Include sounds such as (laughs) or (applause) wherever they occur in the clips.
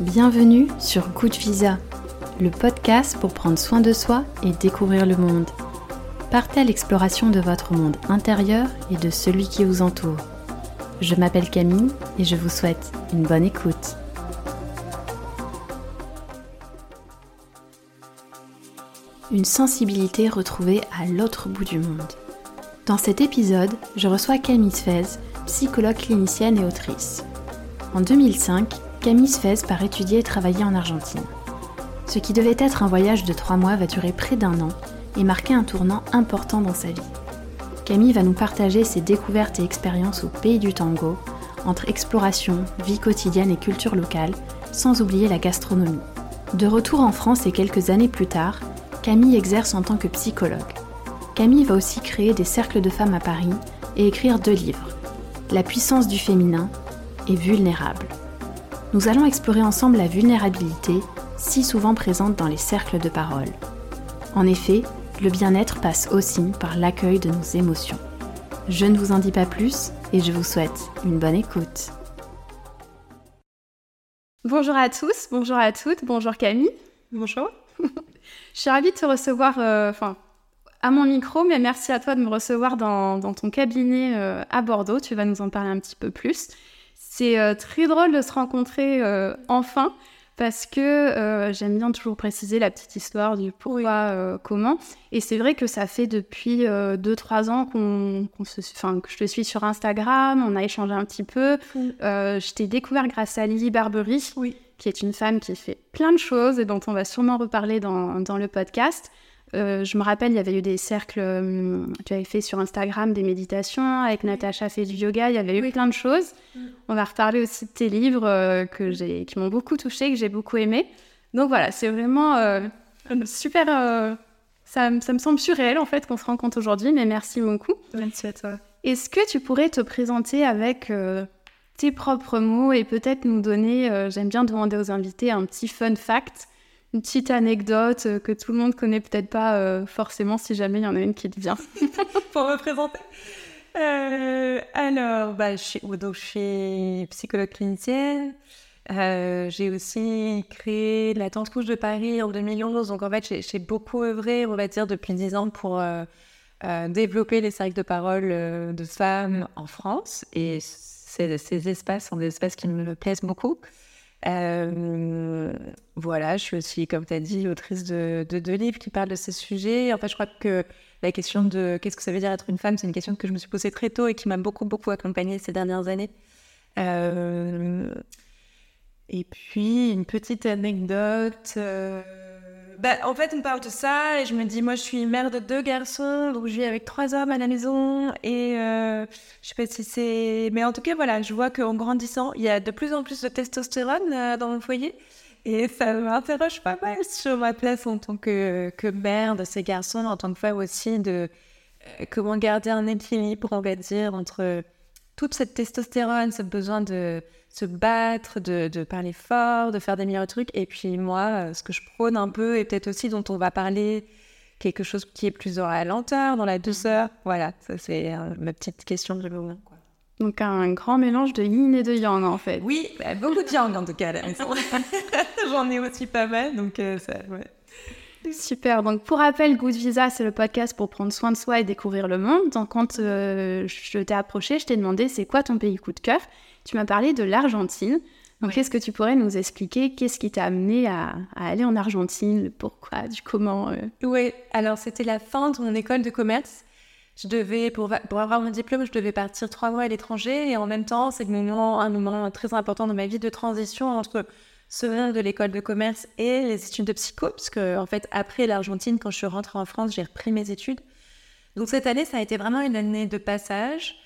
Bienvenue sur Good Visa, le podcast pour prendre soin de soi et découvrir le monde. Partez à l'exploration de votre monde intérieur et de celui qui vous entoure. Je m'appelle Camille et je vous souhaite une bonne écoute. Une sensibilité retrouvée à l'autre bout du monde. Dans cet épisode, je reçois Camille Sfez, psychologue clinicienne et autrice. En 2005, Camille Sfez part étudier et travailler en Argentine. Ce qui devait être un voyage de trois mois va durer près d'un an et marquer un tournant important dans sa vie. Camille va nous partager ses découvertes et expériences au pays du tango, entre exploration, vie quotidienne et culture locale, sans oublier la gastronomie. De retour en France et quelques années plus tard, Camille exerce en tant que psychologue. Camille va aussi créer des cercles de femmes à Paris et écrire deux livres, La puissance du féminin et Vulnérable nous allons explorer ensemble la vulnérabilité, si souvent présente dans les cercles de parole. En effet, le bien-être passe aussi par l'accueil de nos émotions. Je ne vous en dis pas plus et je vous souhaite une bonne écoute. Bonjour à tous, bonjour à toutes, bonjour Camille. Bonjour. (laughs) je suis ravie de te recevoir euh, enfin, à mon micro, mais merci à toi de me recevoir dans, ton cabinet euh, à Bordeaux. Tu vas nous en parler un petit peu plus. C'est euh, très drôle de se rencontrer enfin parce que j'aime bien toujours préciser la petite histoire du pourquoi, comment. Et c'est vrai que ça fait depuis 2-3 ans qu'on, se, que je te suis sur Instagram, on a échangé un petit peu. je t'ai découvert grâce à Lily Barbery, qui est une femme qui fait plein de choses et dont on va sûrement reparler dans, dans le podcast. Euh, je me rappelle, il y avait eu des cercles, euh, tu avais fait sur Instagram des méditations, avec Natacha fait du yoga, il y avait eu plein de choses. Mm. On va reparler aussi de tes livres euh, que j'ai, qui m'ont beaucoup touché, que j'ai beaucoup aimé. Donc voilà, c'est vraiment super. Ça, ça, me semble surréel en fait qu'on se rencontre aujourd'hui, mais merci beaucoup. Merci à toi. Est-ce que tu pourrais te présenter avec tes propres mots et peut-être nous donner, j'aime bien demander aux invités un petit fun fact une petite anecdote euh, que tout le monde connaît peut-être pas euh, forcément si jamais il y en a une qui te vient. (laughs) Pour me présenter. Euh, alors, bah, je, suis, donc, je psychologue clinicienne. j'ai aussi créé la Tente Rouge de Paris en 2011. Donc, en fait, j'ai beaucoup œuvré, on va dire, depuis 10 ans pour développer les cercles de parole de femmes en France. Et ces espaces sont des espaces qui me plaisent beaucoup. Euh, voilà, je suis aussi, comme tu as dit, autrice de, deux livres qui parlent de ces sujets. En fait, je crois que la question de qu'est-ce que ça veut dire être une femme, c'est une question que je me suis posée très tôt et qui m'a beaucoup, beaucoup accompagnée ces dernières années. Euh, et puis, une petite anecdote. Euh, bah, en fait, on parle de ça et je me dis, moi, je suis mère de deux garçons, donc je vis avec trois hommes à la maison et euh, je sais pas si c'est. Mais en tout cas, voilà, je vois qu'en grandissant, il y a de plus en plus de testostérone euh, dans mon foyer et ça m'interroge pas mal sur ma place en tant que, que mère de ces garçons, en tant que femme aussi, de euh, comment garder un équilibre, on va dire, entre toute cette testostérone, ce besoin de se battre, de, parler fort, de faire des meilleurs trucs. Et puis moi, euh, ce que je prône un peu, et peut-être aussi dont on va parler, quelque chose qui est plus dans la lenteur, dans la douceur. Voilà, ça c'est euh, ma petite question de moment. Donc un grand mélange de yin et de yang en fait. Oui, bah, beaucoup de yang en tout cas. (laughs) J'en ai aussi pas mal, donc euh, ça, ouais. Super. Donc, pour rappel, Good Visa, c'est le podcast pour prendre soin de soi et découvrir le monde. Donc, quand je t'ai approché, je t'ai demandé c'est quoi ton pays coup de cœur? Tu m'as parlé de l'Argentine. Donc, quest ce que tu pourrais nous expliquer? Qu'est-ce qui t'a amené à, aller en Argentine? Pourquoi? Du comment euh? Oui, alors c'était la fin de mon école de commerce. Je devais, pour, pour avoir mon diplôme, je devais partir trois mois à l'étranger. Et en même temps, c'est un moment très important dans ma vie de transition entre monde de l'école de commerce et les études de psycho. Parce que, en fait, après l'Argentine, quand je suis rentrée en France, j'ai repris mes études. Donc, cette année, ça a été vraiment une année de passage.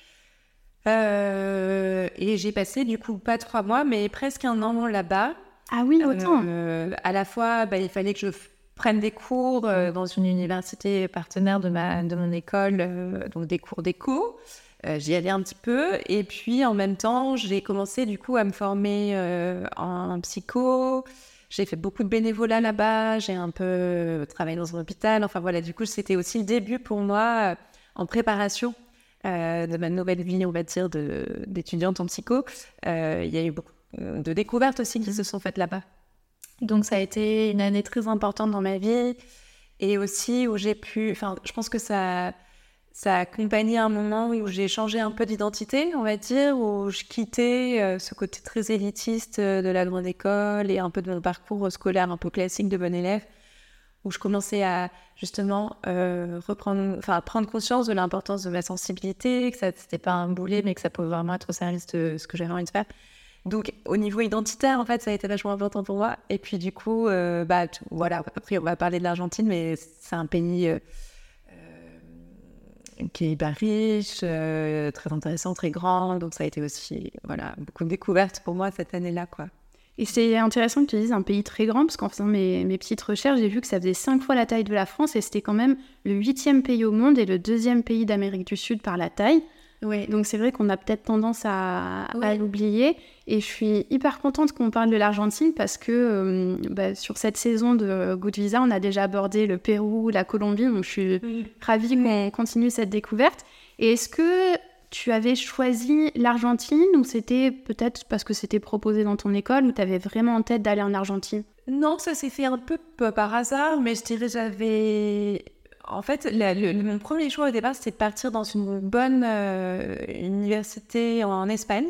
Euh, et j'ai passé du coup pas trois mois, mais presque un an là-bas. Ah oui, autant. Euh, à la fois, bah, il fallait que je prenne des cours euh, dans une université partenaire de, ma, de mon école, donc des cours d'éco. J'y allais un petit peu. Et puis en même temps, j'ai commencé du coup à me former en psycho. j'ai fait beaucoup de bénévolat là-bas, j'ai un peu travaillé dans un hôpital. Enfin voilà, du coup, c'était aussi le début pour moi en préparation de ma nouvelle vie, on va dire, d'étudiante en psycho. Il y a eu beaucoup de découvertes aussi qui se sont faites là-bas. Donc ça a été une année très importante dans ma vie et aussi où j'ai pu, enfin, je pense que ça, ça a accompagné un moment où j'ai changé un peu d'identité, on va dire, où je quittais euh, ce côté très élitiste euh, de la grande école et un peu de mon parcours scolaire un peu classique de bon élève, où je commençais à justement euh, reprendre, enfin, prendre conscience de l'importance de ma sensibilité, que ça n'était pas un boulet, mais que ça pouvait vraiment être au service de ce que j'avais envie de faire. Donc, au niveau identitaire, en fait, ça a été vachement important pour moi. Et puis, du coup, euh, bah, voilà, après, on va parler de l'Argentine, mais c'est un pays euh, qui est riche, très intéressant, très grand. Donc, ça a été aussi, voilà, beaucoup de découvertes pour moi cette année-là, quoi. Et c'est intéressant que tu dises un pays très grand, parce qu'en faisant mes, mes, petites recherches, j'ai vu que ça faisait cinq fois la taille de la France, et c'était quand même le huitième pays au monde et le deuxième pays d'Amérique du Sud par la taille. Donc c'est vrai qu'on a peut-être tendance à, l'oublier. Et je suis hyper contente qu'on parle de l'Argentine parce que euh, bah, sur cette saison de Good Visa, on a déjà abordé le Pérou, la Colombie. Donc je suis ravie qu'on continue cette découverte. Et est-ce que tu avais choisi l'Argentine ou c'était peut-être parce que c'était proposé dans ton école ou tu avais vraiment en tête d'aller en Argentine? Non, ça s'est fait un peu par hasard, mais je dirais j'avais en fait, mon premier choix au départ, c'était de partir dans une bonne euh, université en Espagne.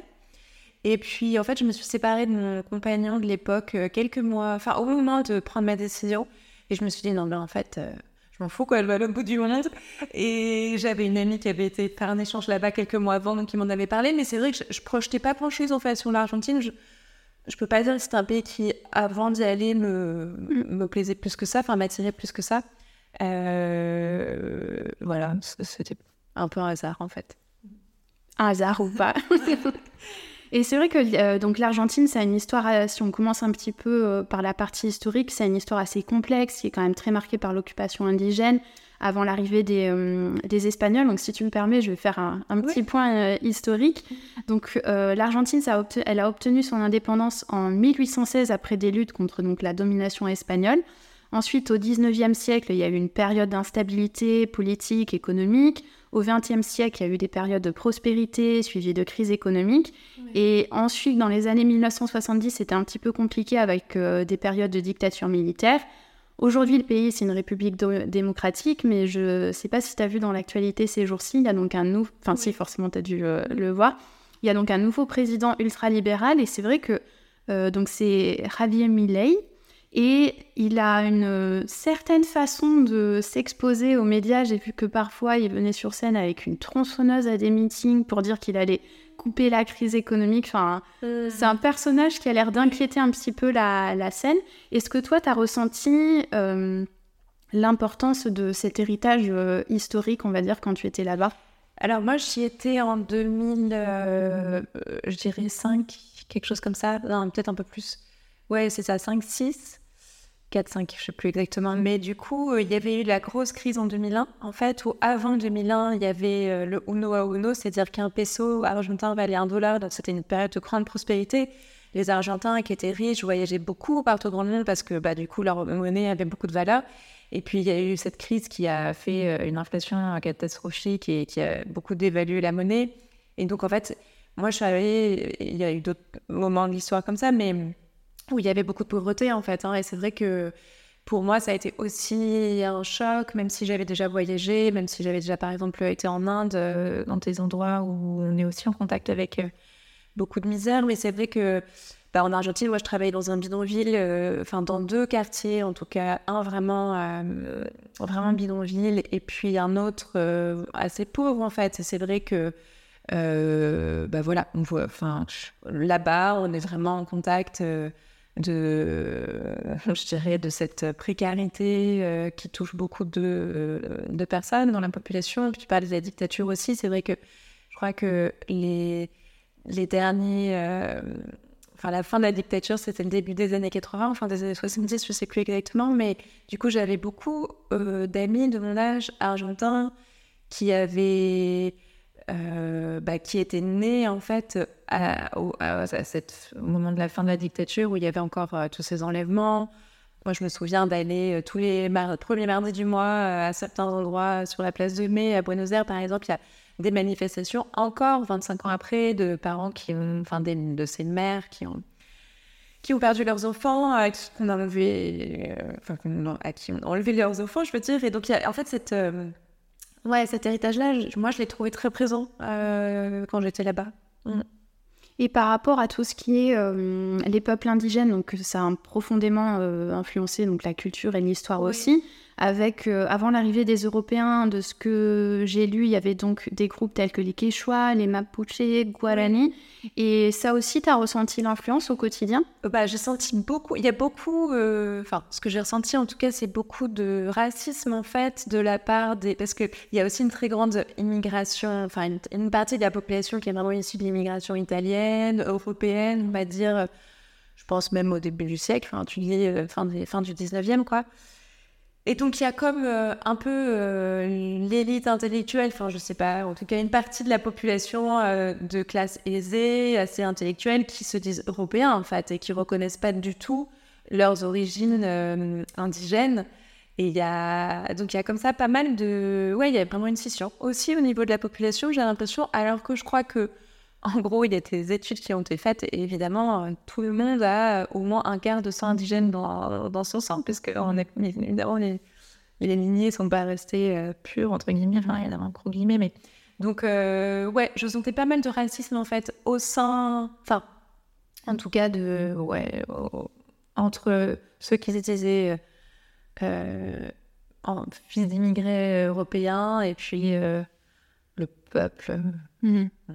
Et puis, en fait, je me suis séparée de mon compagnon de l'époque euh, quelques mois, enfin, au moment de prendre ma décision. Et je me suis dit, non, mais en fait, euh, je m'en fous, quoi, elle va au bout du monde. Et j'avais une amie qui avait été faire un échange là-bas quelques mois avant, donc qui m'en avait parlé. Mais c'est vrai que je, je projetais pas grand-chose, en fait, sur l'Argentine. Je, je peux pas dire que c'est un pays qui, avant d'y aller, me, me plaisait plus que ça, enfin, m'attirait plus que ça. Euh, voilà, c'était un peu un hasard en fait. Un hasard ou pas. (laughs) Et c'est vrai que euh, donc l'Argentine, c'est une histoire, euh, si on commence un petit peu par la partie historique, c'est une histoire assez complexe qui est quand même très marquée par l'occupation indigène avant l'arrivée des, des, Espagnols. Donc si tu me permets, je vais faire un, petit point historique. Donc l'Argentine, elle a obtenu son indépendance en 1816 après des luttes contre donc, la domination espagnole. Ensuite, au XIXe siècle, il y a eu une période d'instabilité politique, économique. Au XXe siècle, il y a eu des périodes de prospérité suivies de crises économiques. Et ensuite, dans les années 1970, c'était un petit peu compliqué avec euh, des périodes de dictature militaire. Aujourd'hui, le pays, c'est une république démocratique, mais je ne sais pas si tu as vu dans l'actualité ces jours-ci, il y a donc un nouveau... Enfin, si, forcément, tu as dû euh, le voir. Il y a donc un nouveau président ultralibéral, et c'est vrai que euh, donc c'est Javier Milei, et il a une euh, certaine façon de s'exposer aux médias. J'ai vu que parfois il venait sur scène avec une tronçonneuse à des meetings pour dire qu'il allait couper la crise économique. Enfin, euh. c'est un personnage qui a l'air d'inquiéter un petit peu la, scène. Est-ce que toi, tu as ressenti euh, l'importance de cet héritage historique, on va dire, quand tu étais là-bas? Alors moi, j'y étais en 2000, je dirais 5, quelque chose comme ça. peut-être un peu plus. Ouais, c'est ça, 5, 6. 4, 5, je ne sais plus exactement. Mais du coup, euh, il y avait eu la grosse crise en 2001, en fait, où avant 2001, il y avait euh, le uno a uno, c'est-à-dire qu'un peso argentin valait un dollar, donc c'était une période de grande prospérité. Les Argentins qui étaient riches voyageaient beaucoup partout dans le monde parce que bah, du coup, leur monnaie avait beaucoup de valeur. Et puis, il y a eu cette crise qui a fait euh, une inflation catastrophique et qui a beaucoup dévalué la monnaie. Et donc, en fait, moi, je suis arrivée, il y a eu d'autres moments de l'histoire comme ça, mais où il y avait beaucoup de pauvreté en fait. Hein, et c'est vrai que pour moi, ça a été aussi un choc, même si j'avais déjà voyagé, même si j'avais déjà par exemple été en Inde, euh, dans des endroits où on est aussi en contact avec euh, beaucoup de misère. Mais c'est vrai que bah, en Argentine, moi je travaillais dans un bidonville, euh, enfin dans deux quartiers en tout cas, un vraiment, vraiment bidonville et puis un autre assez pauvre en fait. Et c'est vrai que bah voilà, on voit, enfin là-bas, on est vraiment en contact de, je dirais, de cette précarité euh, qui touche beaucoup de, euh, de, personnes dans la population. tu parles de la dictature aussi. C'est vrai que je crois que les, les derniers. Euh, enfin, la fin de la dictature, c'était le début des années 80, enfin des années 70, je ne sais plus exactement. Mais du coup, j'avais beaucoup d'amis de mon âge argentin qui avaient bah, qui était né en fait au, cette, au, moment de la fin de la dictature où il y avait encore tous ces enlèvements. Moi, je me souviens d'aller tous les premiers mardis du mois à certains endroits sur la place de Mai à Buenos Aires, par exemple. Il y a des manifestations encore 25 ans après de parents qui ont, enfin, de ces mères qui ont qui ont perdu leurs enfants, à qui on a enlevé, euh, enfin, à qui on a enlevé leurs enfants, je veux dire. Et donc, il y a, en fait, cette, euh, ouais, cet héritage-là, moi, je l'ai trouvé très présent euh, quand j'étais là-bas. Mm. Et par rapport à tout ce qui est les peuples indigènes, donc ça a profondément influencé donc la culture et l'histoire aussi avec, euh, avant l'arrivée des Européens, de ce que j'ai lu, il y avait donc des groupes tels que les Quechua, les Mapuche, Guarani. Et ça aussi, tu as ressenti l'influence au quotidien? Euh, bah, J'ai senti beaucoup, il y a beaucoup, euh, enfin, ce que j'ai ressenti en tout cas, c'est beaucoup de racisme en fait de la part des. Parce qu'il y a aussi une très grande immigration, enfin, une, partie de la population qui est vraiment issue de l'immigration italienne, européenne, on va dire, je pense même au début du siècle, enfin, tu dis fin, des, fin du 19e, quoi. Et donc, il y a comme euh, un peu euh, l'élite intellectuelle, enfin, je sais pas, en tout cas, une partie de la population euh, de classe aisée, assez intellectuelle, qui se disent européens, en fait, et qui reconnaissent pas du tout leurs origines indigènes. Et il y a, donc, il y a comme ça pas mal de. Ouais, il y a vraiment une scission. Aussi, au niveau de la population, j'ai l'impression, alors que je crois que (laughs) en gros, il y a des études qui ont été faites et évidemment, euh, tout le monde a au moins un quart de sang indigène dans, dans son sang, puisque on est, évidemment, les, les lignées ne sont pas restées euh, pures, entre guillemets, enfin, il y en a un gros guillemets, mais. Donc, euh, ouais, je sentais pas mal de racisme en fait au sein. Enfin, en tout cas, de. Ouais, entre ceux qui étaient en, fils d'immigrés européens et puis le peuple. Mhm. Mm.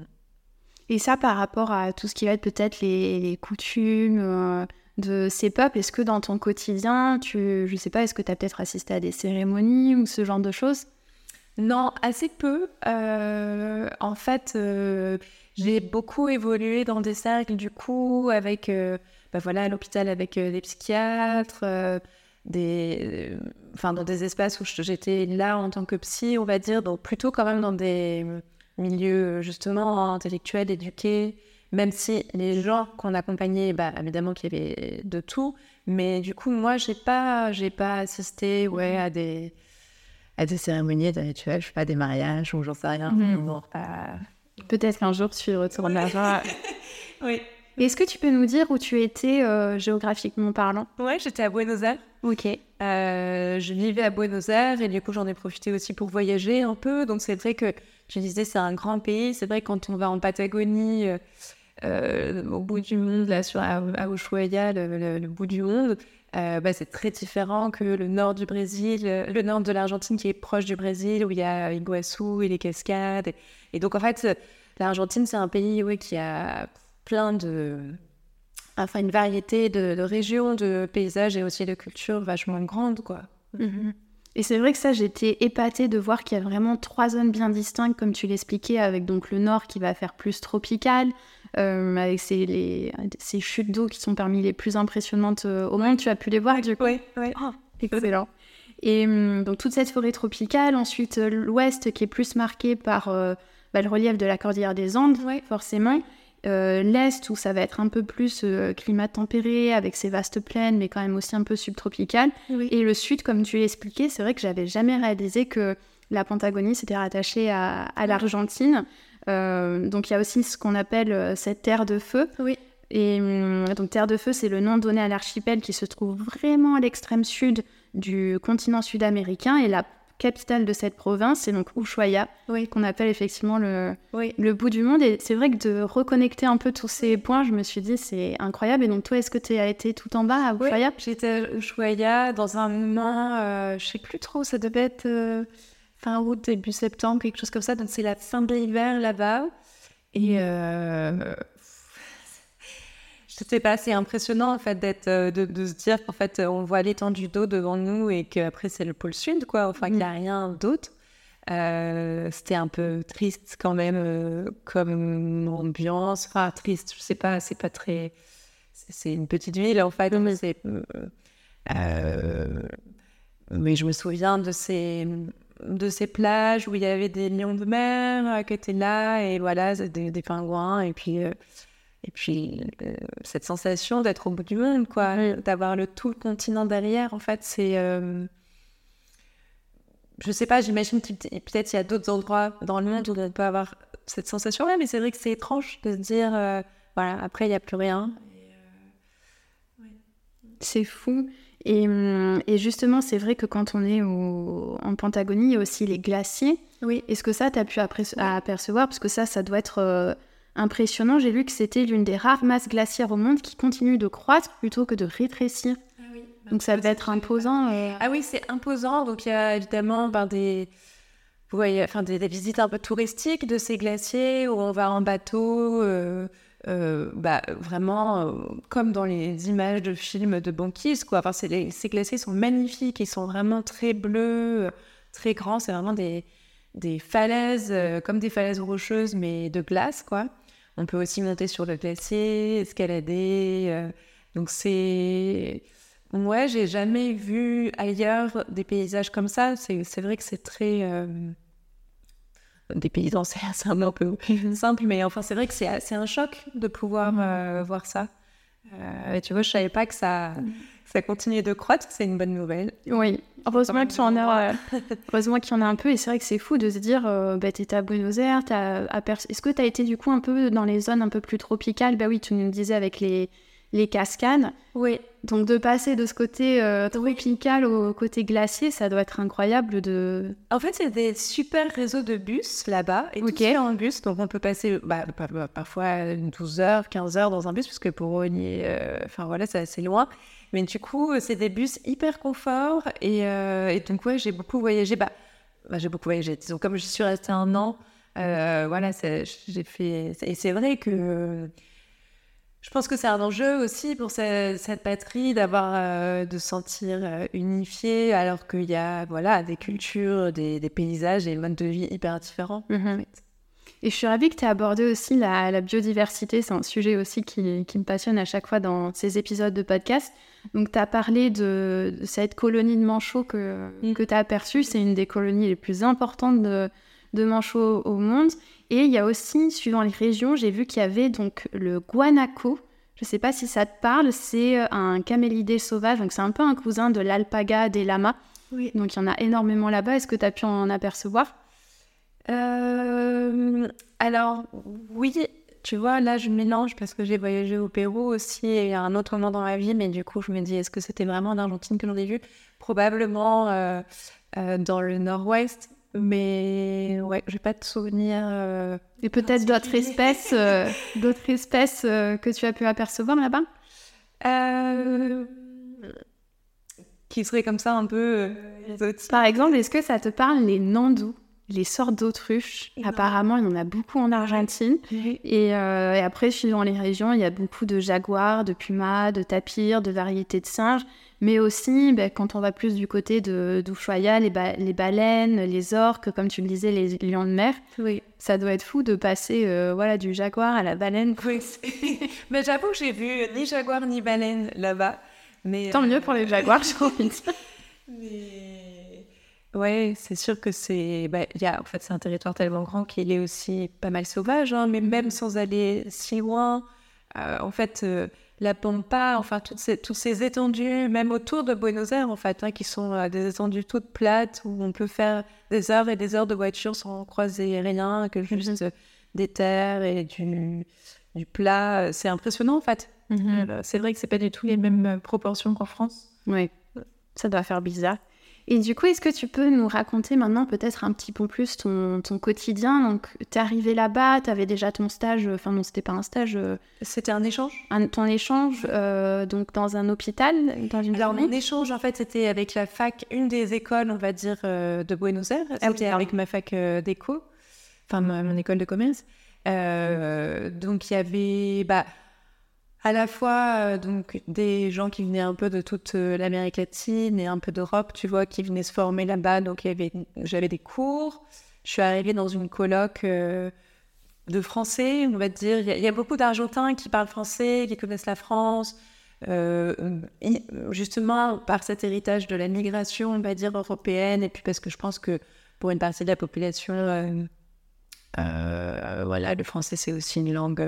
Et ça, par rapport à tout ce qui va être peut-être les, coutumes euh, de ces peuples, est-ce que dans ton quotidien, tu, je sais pas, est-ce que tu as peut-être assisté à des cérémonies ou ce genre de choses? Non, assez peu. Euh, en fait, euh, j'ai beaucoup évolué dans des cercles, du coup, avec, bah voilà, à l'hôpital avec des psychiatres. des, enfin, dans des espaces où j'étais là en tant que psy, on va dire, donc plutôt quand même dans des, milieu justement intellectuel, éduqué, même si les gens qu'on accompagnait, bah, évidemment qu'il y avait de tout, mais du coup, moi, j'ai pas, j'ai pas assisté ouais, à des, à des cérémonies, des rituels, je sais pas, des mariages ou j'en sais rien. Mhm. Peut-être qu'un jour, tu retourneras. oui. (laughs) (laughs) Est-ce que tu peux nous dire où tu étais euh, géographiquement parlant? Ouais, j'étais à Buenos Aires. Ok. Euh, je vivais à Buenos Aires et du coup j'en ai profité aussi pour voyager un peu. Donc c'est vrai que je disais c'est un grand pays. C'est vrai quand on va en Patagonie, euh, au bout du monde, là sur à, Ushuaia, le, bout du monde, bah, c'est très différent que le nord du Brésil, le nord de l'Argentine qui est proche du Brésil où il y a Iguaçu et les cascades. Et, donc en fait l'Argentine c'est un pays ouais, qui a plein de. Enfin, une variété de, régions, de paysages et aussi de cultures vachement grandes, quoi. Mhm. Et c'est vrai que ça, j'étais épatée de voir qu'il y a vraiment trois zones bien distinctes, comme tu l'expliquais, avec donc le nord qui va faire plus tropical, euh, avec ces, les, ces chutes d'eau qui sont parmi les plus impressionnantes euh, au monde. Tu as pu les voir, du coup? Oui, oui. Oh, excellent. Et hum, donc toute cette forêt tropicale, ensuite euh, l'ouest qui est plus marqué par bah, le relief de la cordillère des Andes, forcément. Euh, l'Est où ça va être un peu plus euh, climat tempéré avec ses vastes plaines mais quand même aussi un peu subtropical. Et le Sud, comme tu l'expliquais, c'est vrai que j'avais jamais réalisé que la Pentagonie s'était rattachée à, l'Argentine. Euh, donc il y a aussi ce qu'on appelle cette terre de feu. Oui. Et donc terre de feu, c'est le nom donné à l'archipel qui se trouve vraiment à l'extrême sud du continent sud-américain et la capitale de cette province, c'est donc Ushuaia, qu'on appelle effectivement le, le bout du monde. Et c'est vrai que de reconnecter un peu tous ces points, je me suis dit, c'est incroyable. Et donc, toi, est-ce que tu as été tout en bas à Ushuaia? J'étais à Ushuaia dans un moment, euh, je sais plus trop, ça devait être euh, fin août, début septembre, quelque chose comme ça. Donc, c'est la fin de l'hiver là-bas. Et euh, sais pas, c'est impressionnant en fait d'être, euh, de, se dire qu'en fait on voit l'étendue d'eau devant nous et qu'après c'est le pôle sud, quoi. Enfin qu'il n'y a mm. rien d'autre. Euh, c'était un peu triste quand même euh, comme ambiance. Enfin triste, je sais pas, c'est pas très. C'est une petite ville en fait. mais je me souviens de ces de ces plages où il y avait des lions de mer qui étaient là, et voilà, des, des pingouins, et puis, et puis cette sensation d'être au bout du monde, quoi, d'avoir le tout le continent derrière, en fait, c'est je sais pas, j'imagine peut-être il y a d'autres endroits dans le monde où on peut avoir cette sensation-là, mais c'est vrai que c'est étrange de se dire, euh, voilà, après il n'y a plus rien. Euh, c'est fou. Hum, et, justement, c'est vrai que quand on est en Pentagonie, il y a aussi les glaciers. Oui. Est-ce que ça, tu as pu apercevoir? Parce que ça, ça doit être euh, impressionnant. J'ai lu que c'était l'une des rares masses glaciaires au monde qui continue de croître plutôt que de rétrécir. Donc ça va être imposant. Euh. Ah oui, c'est imposant. Donc il y a évidemment ben, des, vous voyez, enfin, des, visites un peu touristiques de ces glaciers où on va en bateau, euh, euh, bah, vraiment comme dans les images de films de banquise. Quoi. Enfin, les, ces glaciers sont magnifiques, ils sont vraiment très bleus, très grands. C'est vraiment des, des falaises, comme des falaises rocheuses, mais de glace. quoi. On peut aussi monter sur le glacier, escalader. donc c'est Ouais, j'ai jamais vu ailleurs des paysages comme ça. C'est vrai que c'est très. Euh... Des paysans, (laughs) c'est un mot un peu simple, mais enfin, c'est vrai que c'est un choc de pouvoir euh, voir ça. Euh, tu vois, je savais pas que ça, ça continuait de croître. C'est une bonne nouvelle. Oui, heureusement qu'il y en a, (laughs) heureusement qu'il y en a un peu. Et c'est vrai que c'est fou de se dire, euh, bah, tu étais à Buenos Aires, est-ce que tu as été du coup un peu dans les zones un peu plus tropicales? Bah oui, tu nous disais avec les les cascades. Oui. Donc de passer de ce côté euh, tropical au côté glacier, ça doit être incroyable de... En fait, c'est des super réseaux de bus là-bas. Et ok. en bus, donc on peut passer bah, parfois 12 heures, 15 heures dans un bus, parce que pour Rogny, euh, enfin voilà, c'est assez loin. Mais du coup, c'est des bus hyper confort. Et, euh, donc, ouais, j'ai beaucoup voyagé. Bah, bah, j'ai beaucoup voyagé. Disons, comme je suis restée un an, voilà, j'ai fait... Et c'est vrai que je pense que c'est un enjeu aussi pour cette, patrie d'avoir, euh, de se sentir euh, unifié alors qu'il y a voilà, des cultures, des, paysages et des modes de vie hyper différents. Mhm. Et je suis ravie que tu aies abordé aussi la, biodiversité. C'est un sujet aussi qui, me passionne à chaque fois dans ces épisodes de podcast. Donc, tu as parlé de, cette colonie de manchots que, mm. que tu as aperçue. C'est une des colonies les plus importantes de, de manchots au monde. Et il y a aussi, suivant les régions, j'ai vu qu'il y avait donc le guanaco. Je ne sais pas si ça te parle, c'est un camélidé sauvage, donc c'est un peu un cousin de l'alpaga des lamas. Oui. Donc il y en a énormément là-bas. Est-ce que tu as pu en apercevoir? Euh, Alors, oui, tu vois, là je mélange parce que j'ai voyagé au Pérou aussi et a un autre moment dans ma vie, mais du coup je me dis, est-ce que c'était vraiment en Argentine que j'en ai vu Probablement euh, dans le nord-ouest, mais ouais, j'ai pas de souvenirs. Euh, Et peut-être d'autres espèces, euh, (laughs) d'autres espèces euh, que tu as pu apercevoir là-bas? Qui seraient comme ça un peu Par exemple, est-ce que ça te parle les nandous? Les sortes d'autruches. Apparemment, il y en a beaucoup en Argentine. Et, et, après, suivant les régions, il y a beaucoup de jaguars, de pumas, de tapirs, de variétés de singes mais aussi ben, quand on va plus du côté de d'Ushuaia, les, les, baleines, les orques, comme tu le disais, les lions de mer. Oui. Ça doit être fou de passer euh, voilà, du jaguar à la baleine. Oui, (laughs) mais j'avoue que j'ai vu ni jaguar ni baleine là-bas. Mais, Tant mieux pour les jaguars, j'ai (laughs) envie Mais ouais, c'est sûr que c'est. Bah, y a, en fait, c'est un territoire tellement grand qu'il est aussi pas mal sauvage, hein, mais même sans aller si loin, euh, en fait. Euh, la Pampa, enfin toutes ces, toutes ces étendues, même autour de Buenos Aires en fait, hein, qui sont euh, des étendues toutes plates où on peut faire des heures et des heures de voiture sans croiser rien, que juste des terres et du, du plat. C'est impressionnant en fait. Euh, c'est vrai que c'est pas du tout les mêmes proportions qu'en France. Oui, ça doit faire bizarre. Et du coup, est-ce que tu peux nous raconter maintenant peut-être un petit peu plus ton, ton quotidien? Donc, es arrivé là-bas, tu avais déjà ton stage, euh, enfin non, c'était pas un stage. Euh, c'était un échange un, Ton échange, euh, donc dans un hôpital, dans une Alors, mon échange, en fait, c'était avec la fac, une des écoles, on va dire, de Buenos Aires. Ah c'était avec ma fac d'éco, enfin mon école de commerce. donc, il y avait... Bah, à la fois euh, donc des gens qui venaient un peu de toute euh, l'Amérique latine et un peu d'Europe, tu vois, qui venaient se former là-bas. Donc j'avais des cours. Je suis arrivée dans une colloque euh, de français, on va dire. Il y, a beaucoup d'Argentins qui parlent français, qui connaissent la France. justement par cet héritage de la migration, on va dire européenne, et puis parce que je pense que pour une partie de la population, voilà, le français c'est aussi une langue.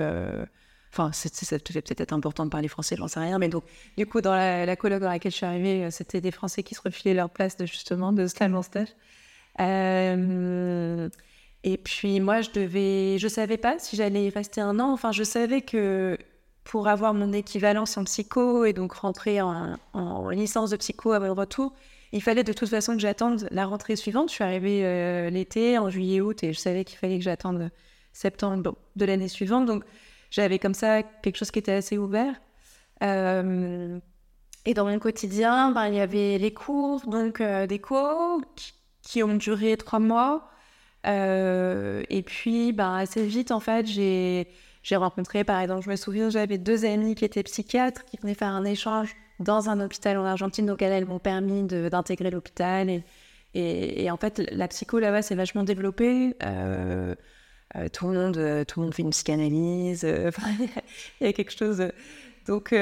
Enfin, ça devait peut-être être important de parler français, j'en sais rien. Mais donc, du coup, dans la, la colloque dans laquelle je suis arrivée, c'était des Français qui se refilaient leur place de justement de stage en stage. et puis moi, je devais, je savais pas si j'allais y rester un an. Enfin, je savais que pour avoir mon équivalence en psycho et donc rentrer en, licence de psycho à mon retour, il fallait de toute façon que j'attende la rentrée suivante. Je suis arrivée euh, l'été, en juillet, août, et je savais qu'il fallait que j'attende septembre de l'année suivante. Donc j'avais comme ça quelque chose qui était assez ouvert. Euh, et dans mon quotidien, ben, il y avait les cours, donc euh, des cours qui, ont duré trois mois. et puis, ben, assez vite, en fait, j'ai j'ai rencontré, par exemple, je me souviens, j'avais deux amis qui étaient psychiatres, qui venaient faire un échange dans un hôpital en Argentine. Donc, elles, m'ont permis d'intégrer l'hôpital. Et, et, en fait, la psycho là-bas, c'est vachement développé. Euh, euh, tout, le monde, euh, tout le monde fait une psychanalyse. (laughs) il y a quelque chose. Donc,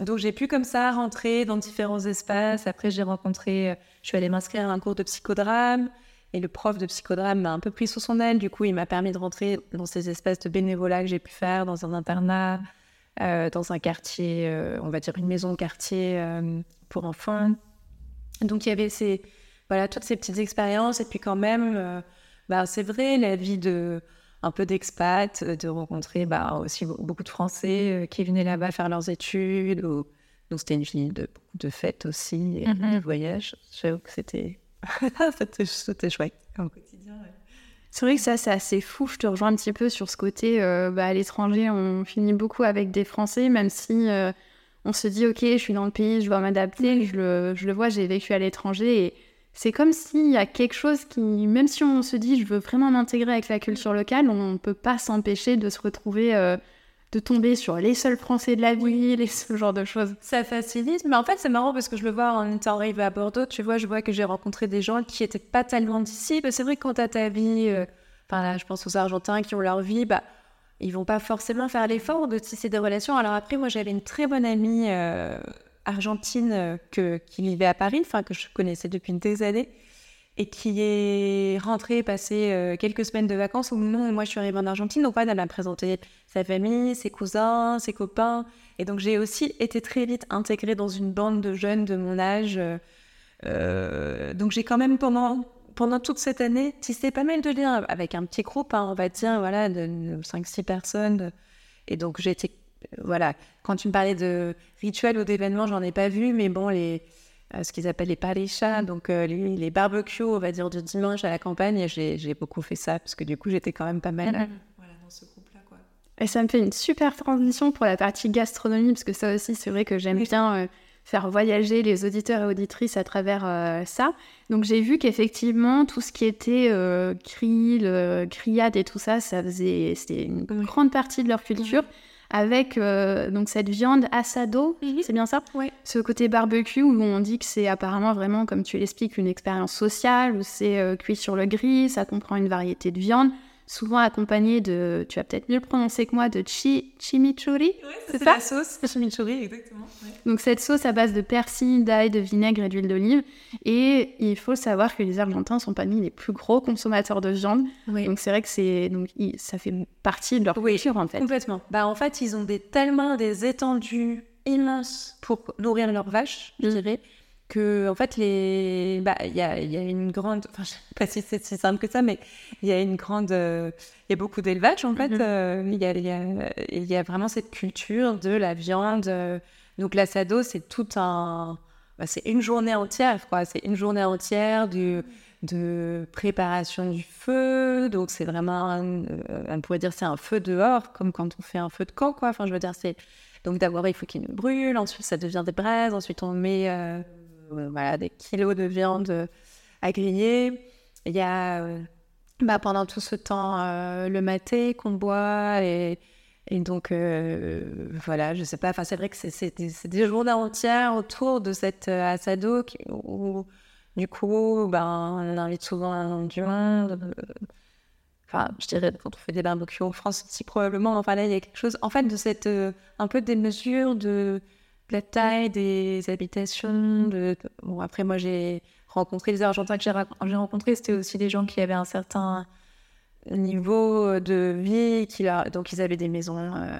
donc j'ai pu comme ça rentrer dans différents espaces. Après, j'ai rencontré, je suis allée m'inscrire à un cours de psychodrame. Et le prof de psychodrame m'a un peu pris sous son aile. Du coup, il m'a permis de rentrer dans ces espèces de bénévolat que j'ai pu faire dans un internat, euh, dans un quartier, euh, on va dire une maison de quartier euh, pour enfants. Donc, il y avait ces, voilà, toutes ces petites expériences. Et puis, quand même, bah, c'est vrai, la vie de un peu d'expat, de rencontrer bah, aussi beaucoup de Français qui venaient là-bas faire leurs études. Ou... Donc, c'était une vie de, de fêtes aussi, et mm-hmm. de voyages. J'avoue que (laughs) c'était C'était chouette comme quotidien. C'est vrai que ça, c'est assez fou. Je te rejoins un petit peu sur ce côté. Euh, bah, à l'étranger, on finit beaucoup avec des Français, même si euh, on se dit, OK, je suis dans le pays, je dois m'adapter. Je le, je le vois, j'ai vécu à l'étranger. Et c'est comme s'il y a quelque chose qui, même si on se dit, je veux vraiment m'intégrer avec la culture locale, on ne peut pas s'empêcher de se retrouver euh, de tomber sur les seuls Français de la ville et ce genre de choses. Ça facilite, mais en fait c'est marrant parce que je le vois en étant arrivée à Bordeaux, tu vois, je vois que j'ai rencontré des gens qui étaient pas tellement d'ici. C'est vrai que quand t'as ta vie, euh, enfin là je pense aux Argentins qui ont leur vie, bah ils vont pas forcément faire l'effort de tisser des relations. Alors après moi j'avais une très bonne amie euh, argentine euh, que, qui vivait à Paris, enfin que je connaissais depuis des années et qui est rentrée passer euh, quelques semaines de vacances au moment où moi je suis arrivée en Argentine. Donc, elle m'a présenté sa famille, ses cousins, ses copains. Et donc, j'ai aussi été très vite intégrée dans une bande de jeunes de mon âge. Euh, donc, j'ai quand même pendant, pendant toute cette année tissé pas mal de liens avec un petit groupe, hein, on va dire, voilà, de 5-6 personnes. Et donc, j'ai été. Voilà, quand tu me parlais de rituels ou d'événements, j'en ai pas vu, mais bon, les euh, ce qu'ils appellent les parichas, donc euh, les, les, barbecues, on va dire, du dimanche à la campagne. J'ai beaucoup fait ça, parce que du coup, j'étais quand même pas mal. Voilà, dans ce groupe-là. Et ça me fait une super transition pour la partie gastronomie, parce que ça aussi, c'est vrai que j'aime bien euh, faire voyager les auditeurs et auditrices à travers ça. Donc j'ai vu qu'effectivement, tout ce qui était krill, criade et tout ça, ça faisait, c'était une grande partie de leur culture avec euh, donc cette viande assado, mhm. c'est bien ça Oui. Ce côté barbecue où on dit que c'est apparemment vraiment, comme tu l'expliques, une expérience sociale, où c'est euh, cuit sur le gris, ça comprend une variété de viande souvent accompagné de, tu vas peut-être mieux le prononcer que moi, de chi, chimichurri. c'est ça, la sauce chimichurri, exactement. Donc cette sauce à base de persil, d'ail, de vinaigre et d'huile d'olive. Et il faut savoir que les Argentins sont parmi les plus gros consommateurs de viande. Donc c'est vrai que c'est donc ça fait partie de leur culture en fait. Complètement. Bah en fait ils ont des tellement des étendues immenses pour nourrir leurs vaches, je dirais que en fait les bah il y a, y a, une grande enfin je sais pas si c'est si simple que ça mais il y a une grande euh, il y a beaucoup d'élevage en fait mhm. euh, il y, a, y, a, y, a, vraiment cette culture de la viande euh, donc l'assado c'est tout un bah, c'est une journée entière quoi c'est une journée entière du de préparation du feu donc c'est vraiment on pourrait dire c'est un feu dehors comme quand on fait un feu de camp quoi enfin je veux dire c'est donc d'abord il faut qu'il brûle ensuite ça devient des braises ensuite on met euh, voilà, des kilos de viande euh, à griller. Il y a euh, bah, pendant tout ce temps le maté qu'on boit et, donc voilà, je sais pas, enfin c'est vrai que c'est des, journées entières autour de cette assado où du coup ben, on invite souvent du monde. Enfin, je dirais quand on fait des barbecues en France aussi probablement. Enfin là il y a quelque chose, en fait, de cette un peu des mesures de la taille des habitations. De... Bon, après, moi, j'ai rencontré les Argentins que j'ai rencontrés, c'était aussi des gens qui avaient un certain niveau de vie, qui donc ils avaient des maisons euh,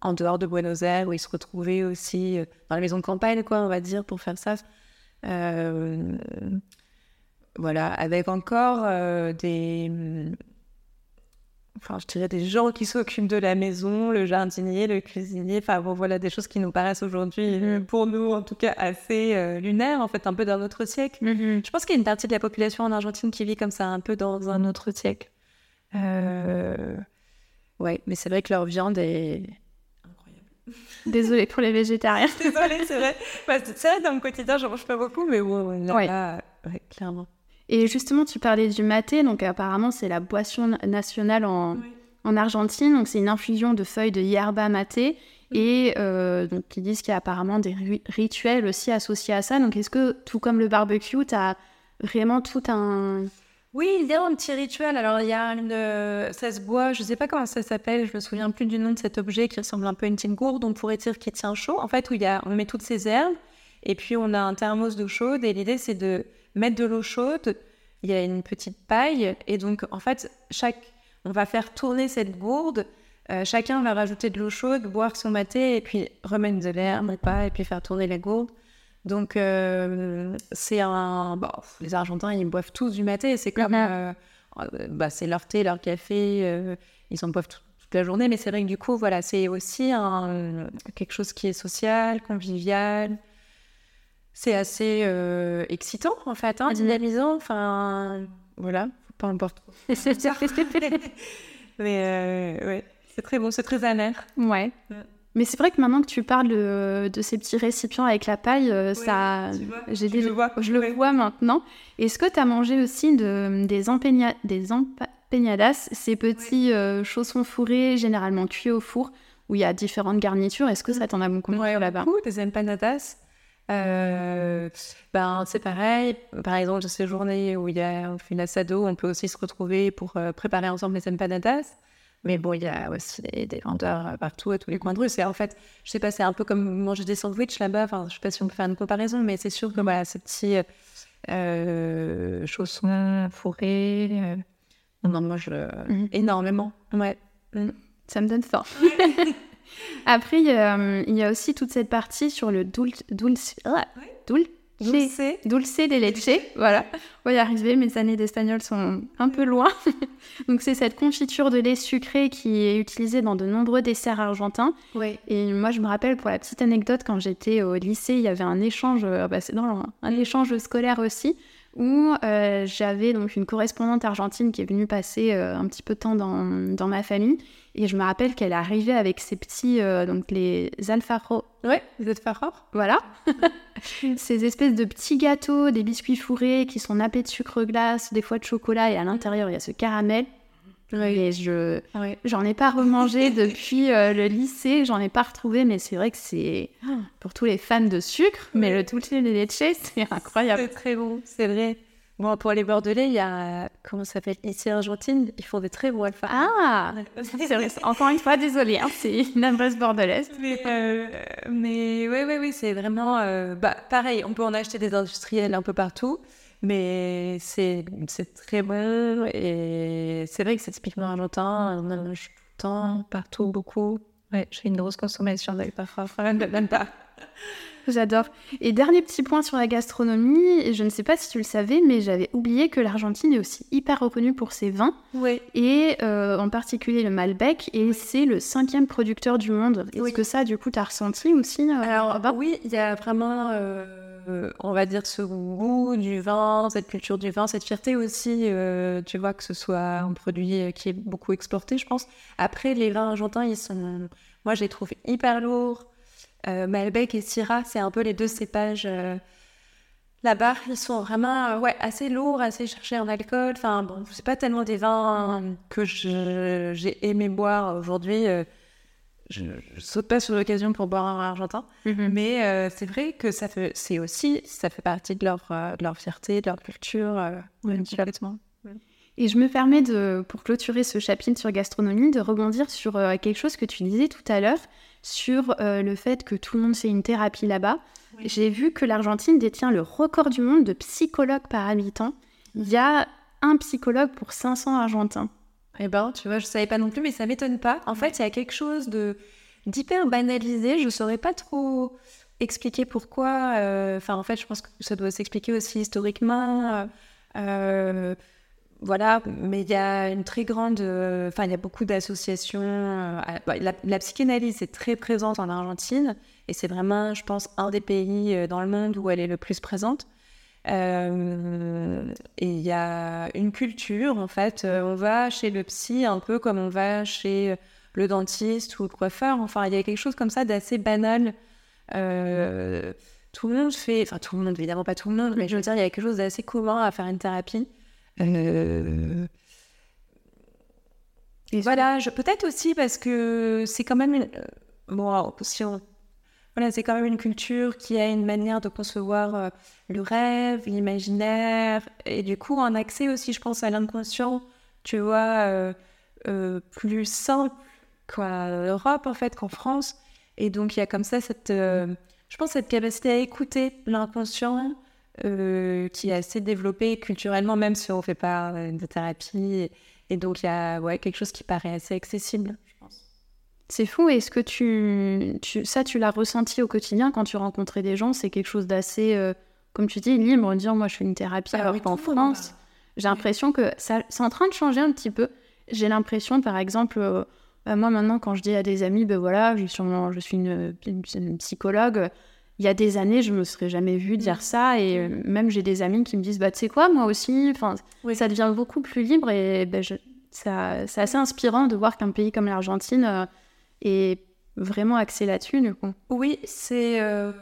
en dehors de Buenos Aires où ils se retrouvaient aussi euh, dans les maisons de campagne, quoi, on va dire, pour faire ça. Euh, voilà, avec encore des enfin, je dirais des gens qui s'occupent de la maison, le jardinier, le cuisinier, enfin bon, voilà des choses qui nous paraissent aujourd'hui, mm-hmm. pour nous en tout cas, assez euh, lunaires, en fait, un peu d'un autre siècle. Mm-hmm. Je pense qu'il y a une partie de la population en Argentine qui vit comme ça, un peu dans un autre siècle. Euh... Ouais, mais c'est vrai que leur viande est incroyable. (laughs) Désolée pour les végétariens. (laughs) Désolée, c'est vrai. c'est vrai, dans mon quotidien, je mange pas beaucoup, mais ouais, là, ouais, clairement. Et justement, tu parlais du maté, donc apparemment c'est la boisson nationale en, en Argentine, donc c'est une infusion de feuilles de yerba maté, et euh, donc ils disent qu'il y a apparemment des rituels aussi associés à ça. Donc est-ce que, tout comme le barbecue, tu as vraiment tout un... Oui, il y a un petit rituel. Alors, il y a une. Ça se boit, je ne sais pas comment ça s'appelle, je me souviens plus du nom de cet objet qui ressemble un peu à une petite gourde, on pourrait dire qui tient chaud. En fait, où il y a... on met toutes ces herbes, et puis on a un thermos d'eau chaude, et l'idée c'est de mettre de l'eau chaude, il y a une petite paille, et donc en fait, chaque, on va faire tourner cette gourde, euh, chacun va rajouter de l'eau chaude, boire son maté, et puis remettre de l'air, pas, et puis faire tourner la gourde. Donc euh, c'est un... Bon, les Argentins, ils boivent tous du maté, c'est comme... Euh, bah, c'est leur thé, leur café, ils en boivent toute la journée, mais c'est vrai que du coup, voilà, c'est aussi un, quelque chose qui est social, convivial, c'est assez euh, excitant en fait, hein, dynamisant. Enfin, voilà, peu importe. (laughs) Mais euh, ouais, c'est très bon, c'est très amer. Ouais. Mais c'est vrai que maintenant que tu parles de, ces petits récipients avec la paille, euh, ça, j'ai le vois, je le vois maintenant. Est-ce que tu as mangé aussi de, des, empeña, des ces petits chaussons fourrés, généralement cuits au four, où il y a différentes garnitures? Est-ce que ça t'en a beaucoup ouais, là-bas? Des empanadas. Euh, ben, c'est pareil. Par exemple, ces journées où il y a, on fait une assado, on peut aussi se retrouver pour euh, préparer ensemble les empanadas. Mais bon, il y a aussi des, vendeurs partout, à tous les coins de rue. C'est en fait, je sais pas, c'est un peu comme manger des sandwichs là-bas. Enfin, je sais pas si on peut faire une comparaison, mais c'est sûr que voilà, ces petits euh, chaussons fourrés, on en mange mhm. énormément. Ouais. Ça me donne faim. (laughs) Après, il y, a, aussi toute cette partie sur le dulce, dulce, ah, dulce, dulce, dulce de leche. Voilà, on va y arriver. Mes années d'espagnol sont un peu loin. (laughs) Donc, c'est cette confiture de lait sucré qui est utilisée dans de nombreux desserts argentins. Oui. Et moi, je me rappelle, pour la petite anecdote, quand j'étais au lycée, il y avait un échange, euh, bah, c'est dans un mm. échange scolaire aussi où euh, j'avais donc une correspondante argentine qui est venue passer euh, un petit peu de temps dans, dans ma famille et je me rappelle qu'elle arrivait avec ses petits, euh, donc les alfajos. Ouais, les alfajos. Voilà. (laughs) ces espèces de petits gâteaux, des biscuits fourrés qui sont nappés de sucre glace, des fois de chocolat, et à l'intérieur, il y a ce caramel. Et je, j'en ai pas remangé (laughs) depuis euh, le lycée, j'en ai pas retrouvé, mais c'est vrai que c'est pour tous les fans de sucre, mais le dulce de leche, c'est incroyable. C'est très bon, c'est vrai. Bon, pour les Bordelais, il y a, comment ça s'appelle, ici en Argentine, ils font des très bons alpha. Ah. (laughs) Encore une fois, désolée, hein, c'est une adresse bordelaise. Mais, euh, mais oui, oui, oui, c'est vraiment, euh, bah, pareil, on peut en acheter des industriels un peu partout, mais c'est, très bon et c'est vrai que c'est typiquement argentin, en mange tout le temps, partout, beaucoup. Ouais, j'ai une grosse consommation pas. (laughs) J'adore. Et dernier petit point sur la gastronomie, je ne sais pas si tu le savais, mais j'avais oublié que l'Argentine est aussi hyper reconnue pour ses vins. Oui. Et euh, en particulier le Malbec, et c'est le cinquième producteur du monde. Est-ce que ça, du coup, tu as ressenti aussi euh, Alors, oui, il y a vraiment, euh, on va dire, ce goût du vin, cette culture du vin, cette fierté aussi, tu vois, que ce soit un produit qui est beaucoup exporté, je pense. Après, les vins argentins, ils sont, moi, je les trouve hyper lourds. Euh, Malbec et Syrah, c'est un peu les deux cépages euh, là-bas. Ils sont vraiment euh, ouais, assez lourds, assez cherchés en alcool. Enfin, bon, c'est pas tellement des vins que j'ai aimé boire aujourd'hui. Je, je, saute pas sur l'occasion pour boire un argentin, mm-hmm. mais c'est vrai que ça fait, c'est aussi, ça fait partie de leur, de leur fierté, de leur culture, complètement. Et je me permets de, pour clôturer ce chapitre sur gastronomie, de rebondir sur quelque chose que tu disais tout à l'heure, sur le fait que tout le monde fait une thérapie là-bas. J'ai vu que l'Argentine détient le record du monde de psychologues par habitant. Il y a un psychologue pour 500 Argentins. Eh ben, tu vois, je savais pas non plus, mais ça m'étonne pas. En fait, il y a quelque chose de d'hyper banalisé. Je saurais pas trop expliquer pourquoi. Euh, enfin, en fait, je pense que ça doit s'expliquer aussi historiquement. Euh, voilà, mais il y a une très grande. Enfin, il y a beaucoup d'associations. Euh, bah, la, psychanalyse est très présente en Argentine et c'est vraiment, je pense, un des pays dans le monde où elle est le plus présente. Et il y a une culture, en fait. on va chez le psy un peu comme on va chez le dentiste ou le coiffeur. Enfin, il y a quelque chose comme ça d'assez banal. Euh, tout le monde fait, enfin tout le monde, évidemment pas tout le monde, mais je veux dire, il y a quelque chose d'assez commun à faire une thérapie. Euh, voilà, peut-être aussi parce que c'est quand même une... Euh, bon, si Voilà, c'est quand même une culture qui a une manière de concevoir le rêve, l'imaginaire, et du coup un accès aussi, je pense, à l'inconscient, tu vois, plus simple qu'en Europe en fait, qu'en France. Et donc il y a comme ça cette, euh, je pense, cette capacité à écouter l'inconscient euh, qui est assez développée culturellement, même si on ne fait pas euh, de thérapie. Et donc il y a ouais, quelque chose qui paraît assez accessible. C'est fou. Est-ce que tu, tu, ça, tu l'as ressenti au quotidien quand tu rencontrais des gens C'est quelque chose d'assez, comme tu dis, libre, dire moi je fais une thérapie. Ah alors qu'en France, j'ai l'impression que ça, c'est en train de changer un petit peu. J'ai l'impression, par exemple, bah, moi, maintenant, quand je dis à des amis, ben voilà, je suis, je suis une, psychologue, il y a des années, je me serais jamais vue dire mm. ça. Et euh, même, j'ai des amis qui me disent, bah, tu sais quoi, moi aussi, enfin, ça devient beaucoup plus libre. Et ben, c'est assez inspirant de voir qu'un pays comme l'Argentine est vraiment axé là-dessus, du coup. Oui, c'est. Euh,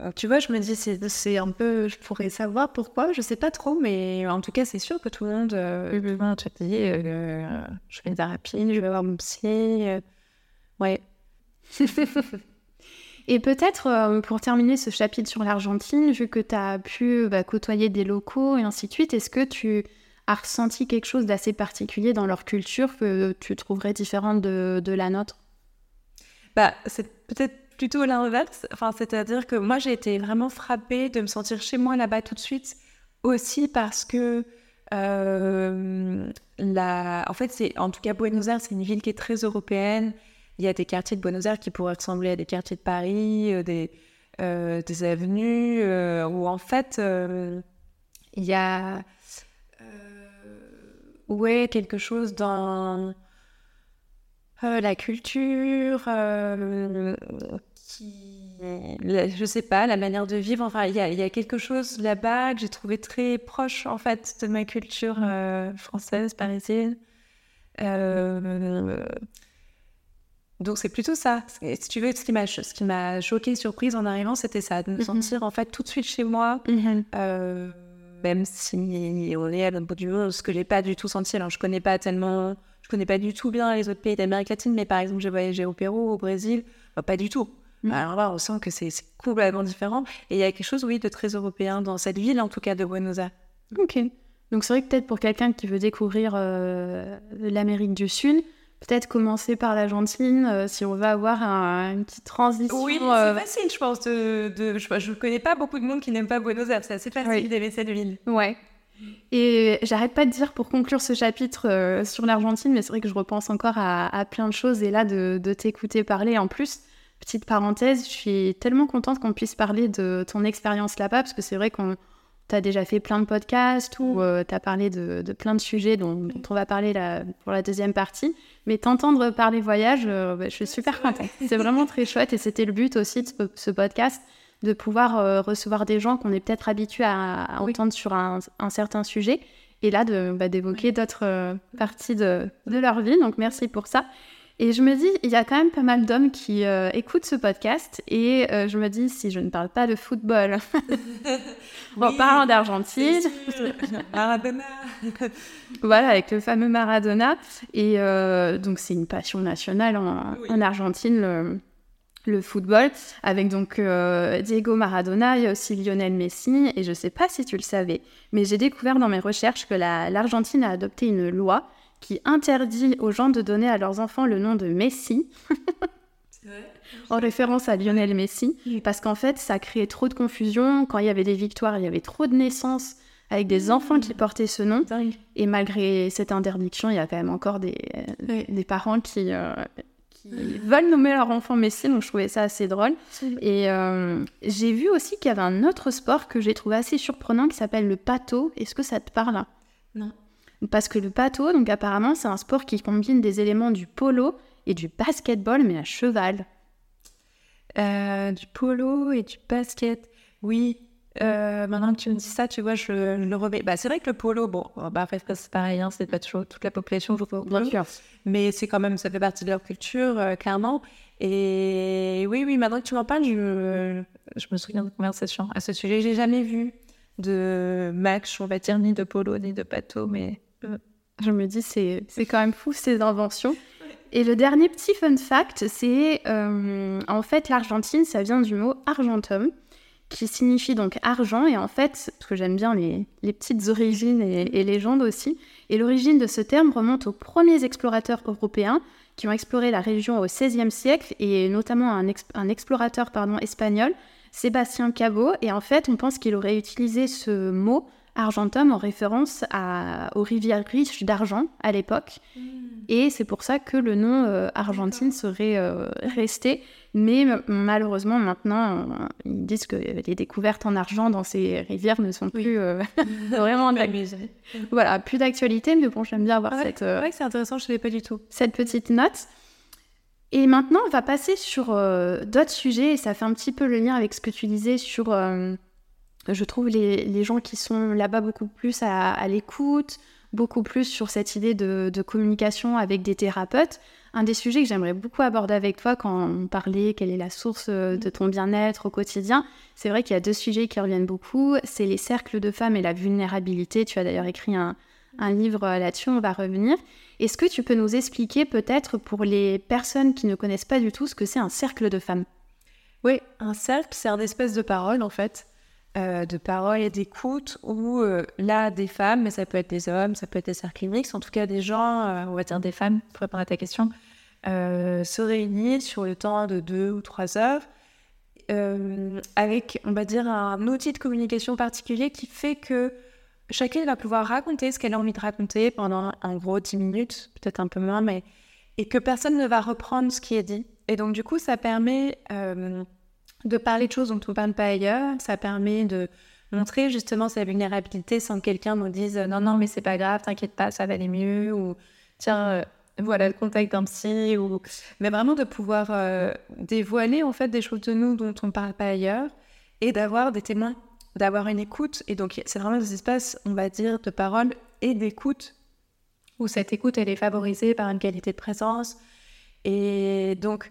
euh, tu vois, je me dis, c'est un peu, je pourrais savoir pourquoi, je sais pas trop, mais en tout cas, c'est sûr que tout le monde, euh, tu dit, euh, je fais une thérapie, je vais voir mon psy, ouais. (laughs) Et peut-être, pour terminer ce chapitre sur l'Argentine, vu que tu as pu bah, côtoyer des locaux et ainsi de suite, est-ce que tu as ressenti quelque chose d'assez particulier dans leur culture que tu trouverais différente de, de la nôtre? Bah, c'est peut-être plutôt l'inverse. Enfin, c'est-à-dire que moi, j'ai été vraiment frappée de me sentir chez moi là-bas tout de suite, aussi parce que euh, la... en fait, c'est en tout cas Buenos Aires, c'est une ville qui est très européenne. Il y a des quartiers de Buenos Aires qui pourraient ressembler à des quartiers de Paris, euh, des, euh, des avenues, où en fait, il y a ouais, quelque chose dans la culture, je sais pas, la manière de vivre. Enfin, il y a, quelque chose là-bas que j'ai trouvé très proche, en fait, de ma culture euh, française, parisienne. Euh, donc, c'est plutôt ça. Si tu veux, ce qui m'a, ce qui m'a choqué, surprise en arrivant, c'était ça, de me mm-hmm. sentir, en fait, tout de suite chez moi. Euh, même si on est à bout du monde, ce que j'ai pas du tout senti. Alors, je connais pas tellement, je connais pas du tout bien les autres pays d'Amérique latine, mais par exemple, j'ai voyagé au Pérou, au Brésil, bah, pas du tout. Mm. Alors là, on sent que c'est complètement différent. Et il y a quelque chose, oui, de très européen dans cette ville, en tout cas de Buenos Aires. Ok. Donc c'est vrai que peut-être pour quelqu'un qui veut découvrir euh, l'Amérique du Sud, peut-être commencer par l'Argentine, euh, si on va avoir une petite transition. Oui, euh, c'est facile, je pense. De, je ne connais pas beaucoup de monde qui n'aime pas Buenos Aires. C'est assez facile d'aimer cette ville. Ouais. Et j'arrête pas de dire pour conclure ce chapitre sur l'Argentine, mais c'est vrai que je repense encore à, plein de choses et là de, de t'écouter parler en plus Petite parenthèse, je suis tellement contente qu'on puisse parler de ton expérience là-bas, parce que c'est vrai qu'on t'a déjà fait plein de podcasts ou mm. euh, tu as parlé de, plein de sujets dont, on va parler pour la deuxième partie. Mais t'entendre parler voyage, euh, bah, je suis super contente. C'est vraiment très chouette et c'était le but aussi de ce, podcast, de pouvoir euh, recevoir des gens qu'on est peut-être habitués à, entendre sur un, certain sujet et là bah, d'évoquer d'autres parties de, de, leur vie. Donc merci pour ça. Et je me dis, il y a quand même pas mal d'hommes qui euh, écoutent ce podcast. Et euh, je me dis, si je ne parle pas de football, (laughs) en parlant d'Argentine. (laughs) Maradona. (laughs) voilà, avec le fameux Maradona. Et euh, donc, c'est une passion nationale en, Argentine, le, le, football. Avec donc Diego Maradona, il y a aussi Lionel Messi. Et je ne sais pas si tu le savais, mais j'ai découvert dans mes recherches que l'Argentine a adopté une loi qui interdit aux gens de donner à leurs enfants le nom de Messi. en référence à Lionel Messi, parce qu'en fait, ça créait trop de confusion. Quand il y avait des victoires, il y avait trop de naissances avec des mmh. enfants qui portaient ce nom. Et malgré cette interdiction, il y a quand même encore des, des parents qui, euh, qui veulent nommer leur enfant Messi, donc je trouvais ça assez drôle. Et euh, j'ai vu aussi qu'il y avait un autre sport que j'ai trouvé assez surprenant qui s'appelle le pato. Est-ce que ça te parle? Non. Parce que le pato, donc apparemment, c'est un sport qui combine des éléments du polo et du basketball, mais à cheval. Euh, du polo et du basket. Oui, euh, maintenant que tu me dis ça, tu vois, je, le remets. Bah, c'est vrai que le polo, bon, bah, c'est pareil, hein, c'est pas toujours toute la population joue au polo. Mais c'est quand même, ça fait partie de leur culture, euh, clairement. Et oui, oui, maintenant que tu m'en parles, je, je me souviens de conversation à ce sujet. J'ai jamais vu de match, on va dire, ni de polo, ni de bateau, mais. Je me dis, c'est quand même fou ces inventions. Et le dernier petit fun fact, c'est euh, en fait l'Argentine, ça vient du mot argentum, qui signifie donc argent. Et en fait, parce que j'aime bien les, petites origines et, légendes aussi, et l'origine de ce terme remonte aux premiers explorateurs européens qui ont exploré la région au XVIe siècle, et notamment un, un explorateur pardon, espagnol, Sébastien Cabot. Et en fait, on pense qu'il aurait utilisé ce mot Argentum en référence à, aux rivières riches d'argent à l'époque. Hmm. Et c'est pour ça que le nom euh, Argentine serait euh, resté. Mais malheureusement, maintenant, euh, ils disent que les découvertes en argent dans ces rivières ne sont plus (laughs) (laughs) vraiment Voilà, plus d'actualité, mais bon, j'aime bien avoir cette. C'est vrai que c'est intéressant, je ne savais pas du tout. Cette petite note. Et maintenant, on va passer sur d'autres sujets, et ça fait un petit peu le lien avec ce que tu disais sur je trouve les, gens qui sont là-bas beaucoup plus à, l'écoute, beaucoup plus sur cette idée de, communication avec des thérapeutes. Un des sujets que j'aimerais beaucoup aborder avec toi quand on parlait quelle est la source euh, de ton bien-être au quotidien, c'est vrai qu'il y a deux sujets qui reviennent beaucoup, c'est les cercles de femmes et la vulnérabilité. Tu as d'ailleurs écrit un, un livre là-dessus, on va revenir. Est-ce que tu peux nous expliquer peut-être pour les personnes qui ne connaissent pas du tout ce que c'est un cercle de femmes? Oui, un cercle, c'est un espèce de parole en fait. Euh, de parole et d'écoute où euh, là, des femmes, mais ça peut être des hommes, ça peut être des cercles en tout cas des gens, euh, on va dire des femmes, pour répondre à ta question, se réunissent sur le temps de deux ou trois heures avec, on va dire, un outil de communication particulier qui fait que chacune va pouvoir raconter ce qu'elle a envie de raconter pendant en gros dix minutes, peut-être un peu moins, mais et que personne ne va reprendre ce qui est dit. Et donc du coup, ça permet de parler de choses dont on ne parle pas ailleurs. Ça permet de montrer justement sa vulnérabilité sans que quelqu'un nous dise non, non, mais c'est pas grave, t'inquiète pas, ça va aller mieux, ou tiens, euh, voilà le contact d'un psy, ou... mais vraiment de pouvoir euh, dévoiler en fait des choses de nous dont on ne parle pas ailleurs et d'avoir des témoins, d'avoir une écoute. Et donc, c'est vraiment des espaces, on va dire, de parole et d'écoute où cette écoute, elle est favorisée par une qualité de présence. Et donc,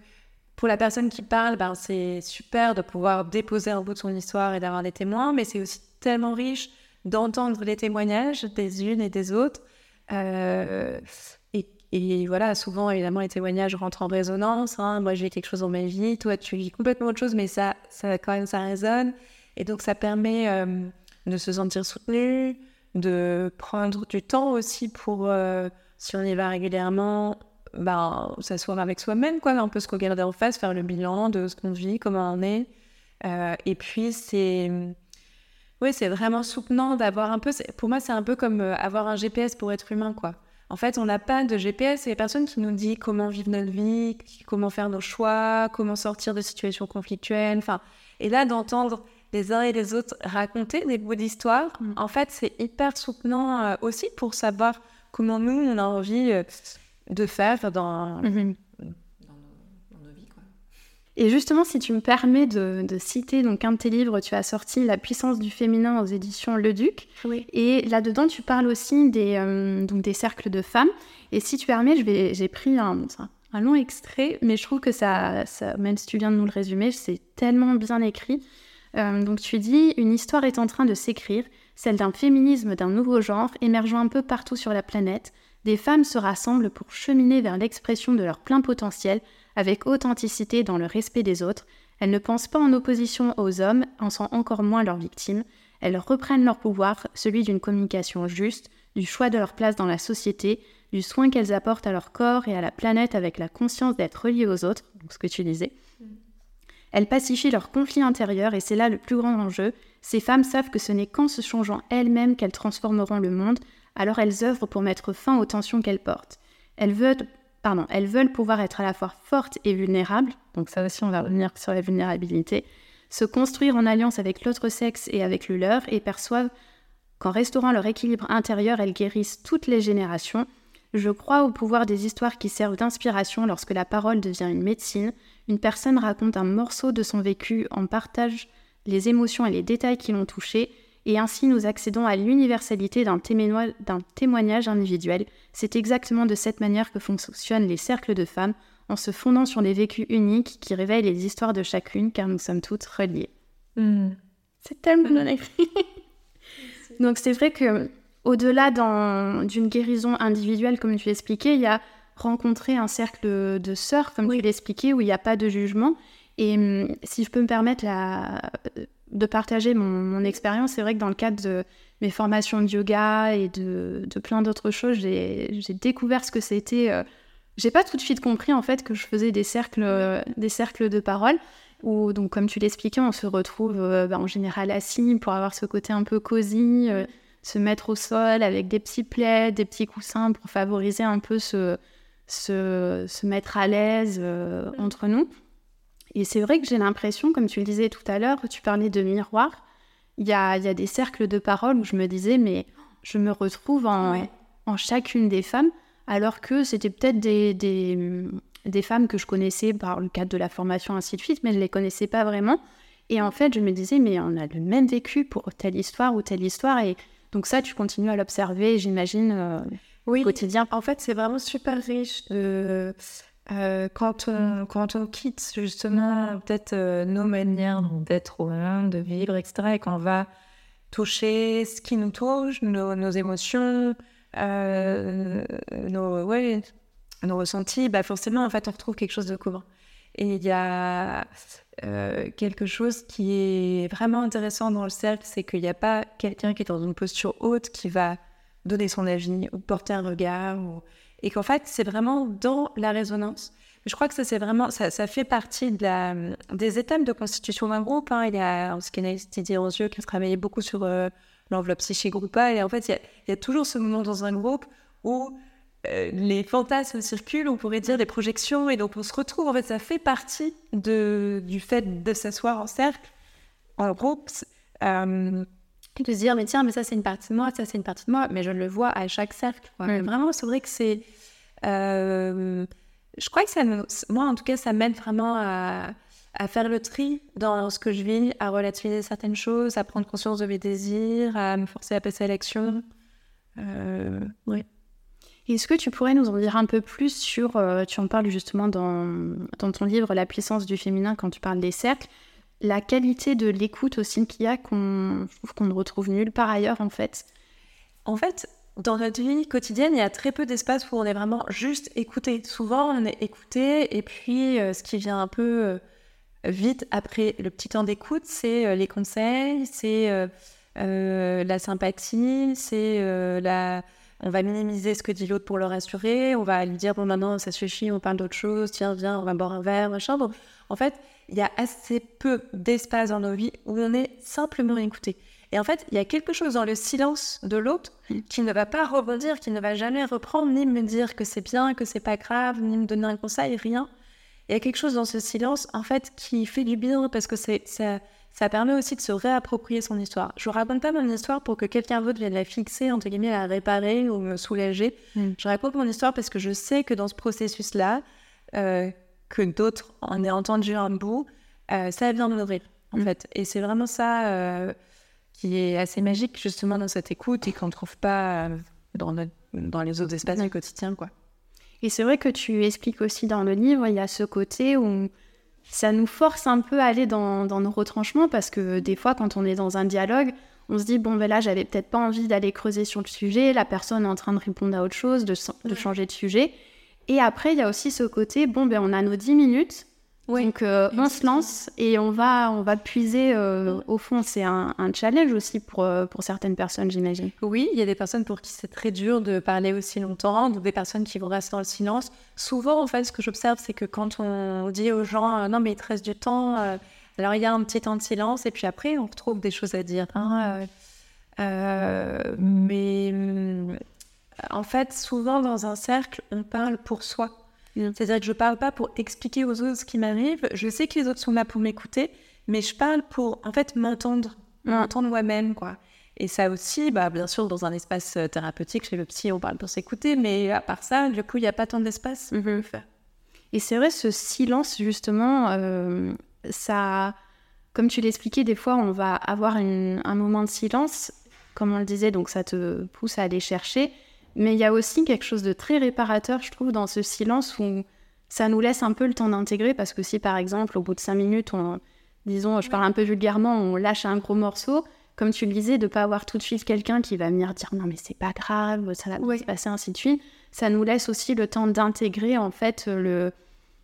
pour la personne qui parle, ben, c'est super de pouvoir déposer un bout de son histoire et d'avoir des témoins, mais c'est aussi tellement riche d'entendre les témoignages des unes et des autres. Euh, et, voilà, souvent, évidemment, les témoignages rentrent en résonance. Hein. Moi, j'ai quelque chose dans ma vie, toi, tu vis complètement autre chose, mais ça, ça quand même, ça résonne. Et donc, ça permet euh, de se sentir soutenu, de prendre du temps aussi pour, euh, si on y va régulièrement, ben, s'asseoir avec soi-même, quoi, un peu se regarder en face, faire le bilan de ce qu'on vit, comment on est. Euh, et puis, c'est. Oui, c'est vraiment soutenant d'avoir un peu. Pour moi, c'est un peu comme euh, avoir un GPS pour être humain, quoi. En fait, on n'a pas de GPS, il y a personne qui nous dit comment vivre notre vie, comment faire nos choix, comment sortir de situations conflictuelles. Enfin, et là, d'entendre les uns et les autres raconter des bouts d'histoire, mm. en fait, c'est hyper soutenant euh, aussi pour savoir comment nous, on a envie de faire dans, mhm. vies. Et justement, si tu me permets de, citer donc un de tes livres, tu as sorti La puissance du féminin aux éditions Le Duc. Oui. Et là-dedans, tu parles aussi des, euh, donc des cercles de femmes. Et si tu permets, j'ai pris un, un, long extrait, mais je trouve que ça, ça, même si tu viens de nous le résumer, c'est tellement bien écrit. Euh, donc tu dis, une histoire est en train de s'écrire, celle d'un féminisme d'un nouveau genre émergeant un peu partout sur la planète, des femmes se rassemblent pour cheminer vers l'expression de leur plein potentiel avec authenticité dans le respect des autres. Elles ne pensent pas en opposition aux hommes, en sont encore moins leurs victimes. Elles reprennent leur pouvoir, celui d'une communication juste, du choix de leur place dans la société, du soin qu'elles apportent à leur corps et à la planète avec la conscience d'être reliées aux autres, donc ce que tu disais. Elles pacifient leurs conflits intérieurs et c'est là le plus grand enjeu. Ces femmes savent que ce n'est qu'en se changeant elles-mêmes qu'elles transformeront le monde, alors elles œuvrent pour mettre fin aux tensions qu'elles portent. Elles veulent, pardon, elles veulent pouvoir être à la fois fortes et vulnérables, donc ça aussi on va revenir sur la vulnérabilité, se construire en alliance avec l'autre sexe et avec le leur et perçoivent qu'en restaurant leur équilibre intérieur, elles guérissent toutes les générations. Je crois au pouvoir des histoires qui servent d'inspiration lorsque la parole devient une médecine. Une personne raconte un morceau de son vécu, en partage les émotions et les détails qui l'ont touché, et ainsi nous accédons à l'universalité d'un témoignage individuel. C'est exactement de cette manière que fonctionnent les cercles de femmes, en se fondant sur des vécus uniques qui réveillent les histoires de chacune, car nous sommes toutes reliées. Hmm. C'est tellement bien écrit. (laughs) Donc c'est vrai que au-delà d'une guérison individuelle, comme tu l'expliquais, il y a rencontrer un cercle de sœurs, comme tu l'expliquais, où il n'y a pas de jugement. Et hum, si je peux me permettre de partager mon, expérience, c'est vrai que dans le cadre de mes formations de yoga et de, plein d'autres choses, j'ai découvert ce que c'était. Euh, j'ai pas tout de suite compris en fait que je faisais des cercles, des cercles de parole où, donc, comme tu l'expliquais, on se retrouve euh, bah, en général assis pour avoir ce côté un peu cosy, euh, se mettre au sol avec des petits plaids, des petits coussins pour favoriser un peu ce, se, mettre à l'aise euh, entre nous. Et c'est vrai que j'ai l'impression, comme tu le disais tout à l'heure, tu parlais de miroir, il y a, y a, des cercles de parole où je me disais, mais je me retrouve en, en chacune des femmes, alors que c'était peut-être des, des femmes que je connaissais par le cadre de la formation, ainsi de suite, mais je ne les connaissais pas vraiment. Et en fait, je me disais, mais on a le même vécu pour telle histoire ou telle histoire. Et donc ça, tu continues à l'observer, j'imagine, euh, au quotidien. En fait, c'est vraiment super riche de... Euh, quand, on, quand on quitte justement peut-être euh, nos manières d'être au monde, de vivre, etc., et qu'on va toucher ce qui nous touche, nos, nos émotions, nos, ouais, nos ressentis, bah forcément, en fait, on retrouve quelque chose de commun. Et il y a euh, quelque chose qui est vraiment intéressant dans le cercle, c'est qu'il n'y a pas quelqu'un qui est dans une posture haute qui va donner son avis ou porter un regard, et qu'en fait, c'est vraiment dans la résonance. Je crois que ça, c'est vraiment, ça, fait partie des étapes de constitution d'un groupe. Hein. Il y a en psychanalyste Didier Rosieux qui a travaillé beaucoup sur euh, l'enveloppe psychique groupale. Et en fait, il y, a, toujours ce moment dans un groupe où euh, les fantasmes circulent, on pourrait dire des projections, et donc on se retrouve, en fait, ça fait partie du fait de s'asseoir en cercle, en groupe, euh, de se dire, mais tiens, mais ça c'est une partie de moi, ça c'est une partie de moi, mais je le vois à chaque cercle. Vraiment, c'est vrai que c'est... Euh, je crois que ça, moi en tout cas, ça m'aide vraiment à, à, faire le tri dans ce que je vis, à relativiser certaines choses, à prendre conscience de mes désirs, à me forcer à passer à l'action. oui. Est-ce que tu pourrais nous en dire un peu plus sur, euh, tu en parles justement dans, dans, ton livre La puissance du féminin quand tu parles des cercles, la qualité de l'écoute aussi qu'il y a qu'on ne retrouve nulle part ailleurs en fait En fait, dans notre vie quotidienne, il y a très peu d'espace où on est vraiment juste écouté. Souvent, on est écouté et puis euh, ce qui vient un peu euh, vite après le petit temps d'écoute, c'est les conseils, c'est la sympathie, c'est la on va minimiser ce que dit l'autre pour le rassurer, on va lui dire bon maintenant ça suffit, on parle d'autre chose, tiens viens, on va boire un verre, machin. Donc en fait, il y a assez peu d'espace dans nos vies où on est simplement écouté. Et en fait, il y a quelque chose dans le silence de l'autre qui ne va pas rebondir, qui ne va jamais reprendre, ni me dire que c'est bien, que c'est pas grave, ni me donner un conseil, rien. Il y a quelque chose dans ce silence, en fait, qui fait du bien parce que c'est ça, ça permet aussi de se réapproprier son histoire. Je raconte pas mon histoire pour que quelqu'un d'autre vienne la fixer, entre guillemets, la réparer ou me soulager. Mm. Je raconte mon histoire parce que je sais que dans ce processus-là, euh, que d'autres en aient entendu un bout, euh, ça vient de nourrir, en mm. fait. Et c'est vraiment ça euh, qui est assez magique, justement, dans cette écoute et qu'on ne trouve pas dans, dans les autres espaces du quotidien, quoi. Et c'est vrai que tu expliques aussi dans le livre, il y a ce côté où ça nous force un peu à aller dans, nos retranchements parce que des fois, quand on est dans un dialogue, on se dit bon ben là j'avais peut-être pas envie d'aller creuser sur le sujet, la personne est en train de répondre à autre chose, de, changer de sujet. Et après il y a aussi ce côté bon ben on a nos 10 minutes, Donc euh, on se lance et on va, on va puiser. euh, au fond, c'est un, un challenge aussi pour, euh, pour certaines personnes, j'imagine. Oui, il y a des personnes pour qui c'est très dur de parler aussi longtemps, donc des personnes qui vont rester dans le silence. Souvent, en fait, ce que j'observe, c'est que quand on dit aux gens non, mais il te reste du temps, alors il y a un petit temps de silence, et puis après, on retrouve des choses à dire. hein, euh, mais hum, en fait, souvent dans un cercle, on parle pour soi. Mm. C'est-à-dire que je parle pas pour expliquer aux autres ce qui m'arrive. Je sais que les autres sont là pour m'écouter, mais je parle pour en fait m'entendre, m'entendre moi-même, quoi. Et ça aussi, bah, bien sûr, dans un espace euh, thérapeutique, chez le psy, on parle pour s'écouter, mais à part ça, du coup, il n'y a pas tant d'espace. pour faire. Et c'est vrai, ce silence, justement, euh, ça, comme tu l'expliquais, des fois, on va avoir une- un moment de silence, comme on le disait, donc ça te pousse à aller chercher. Mais il y a aussi quelque chose de très réparateur, je trouve, dans ce silence où ça nous laisse un peu le temps d'intégrer, parce que si, par exemple, au bout de cinq minutes, on, disons, je parle un peu vulgairement, on lâche un gros morceau, comme tu le disais, de pas avoir tout de suite quelqu'un qui va venir dire non mais c'est pas grave, ça va bien se passer ainsi de suite. Ça nous laisse aussi le temps d'intégrer en fait le,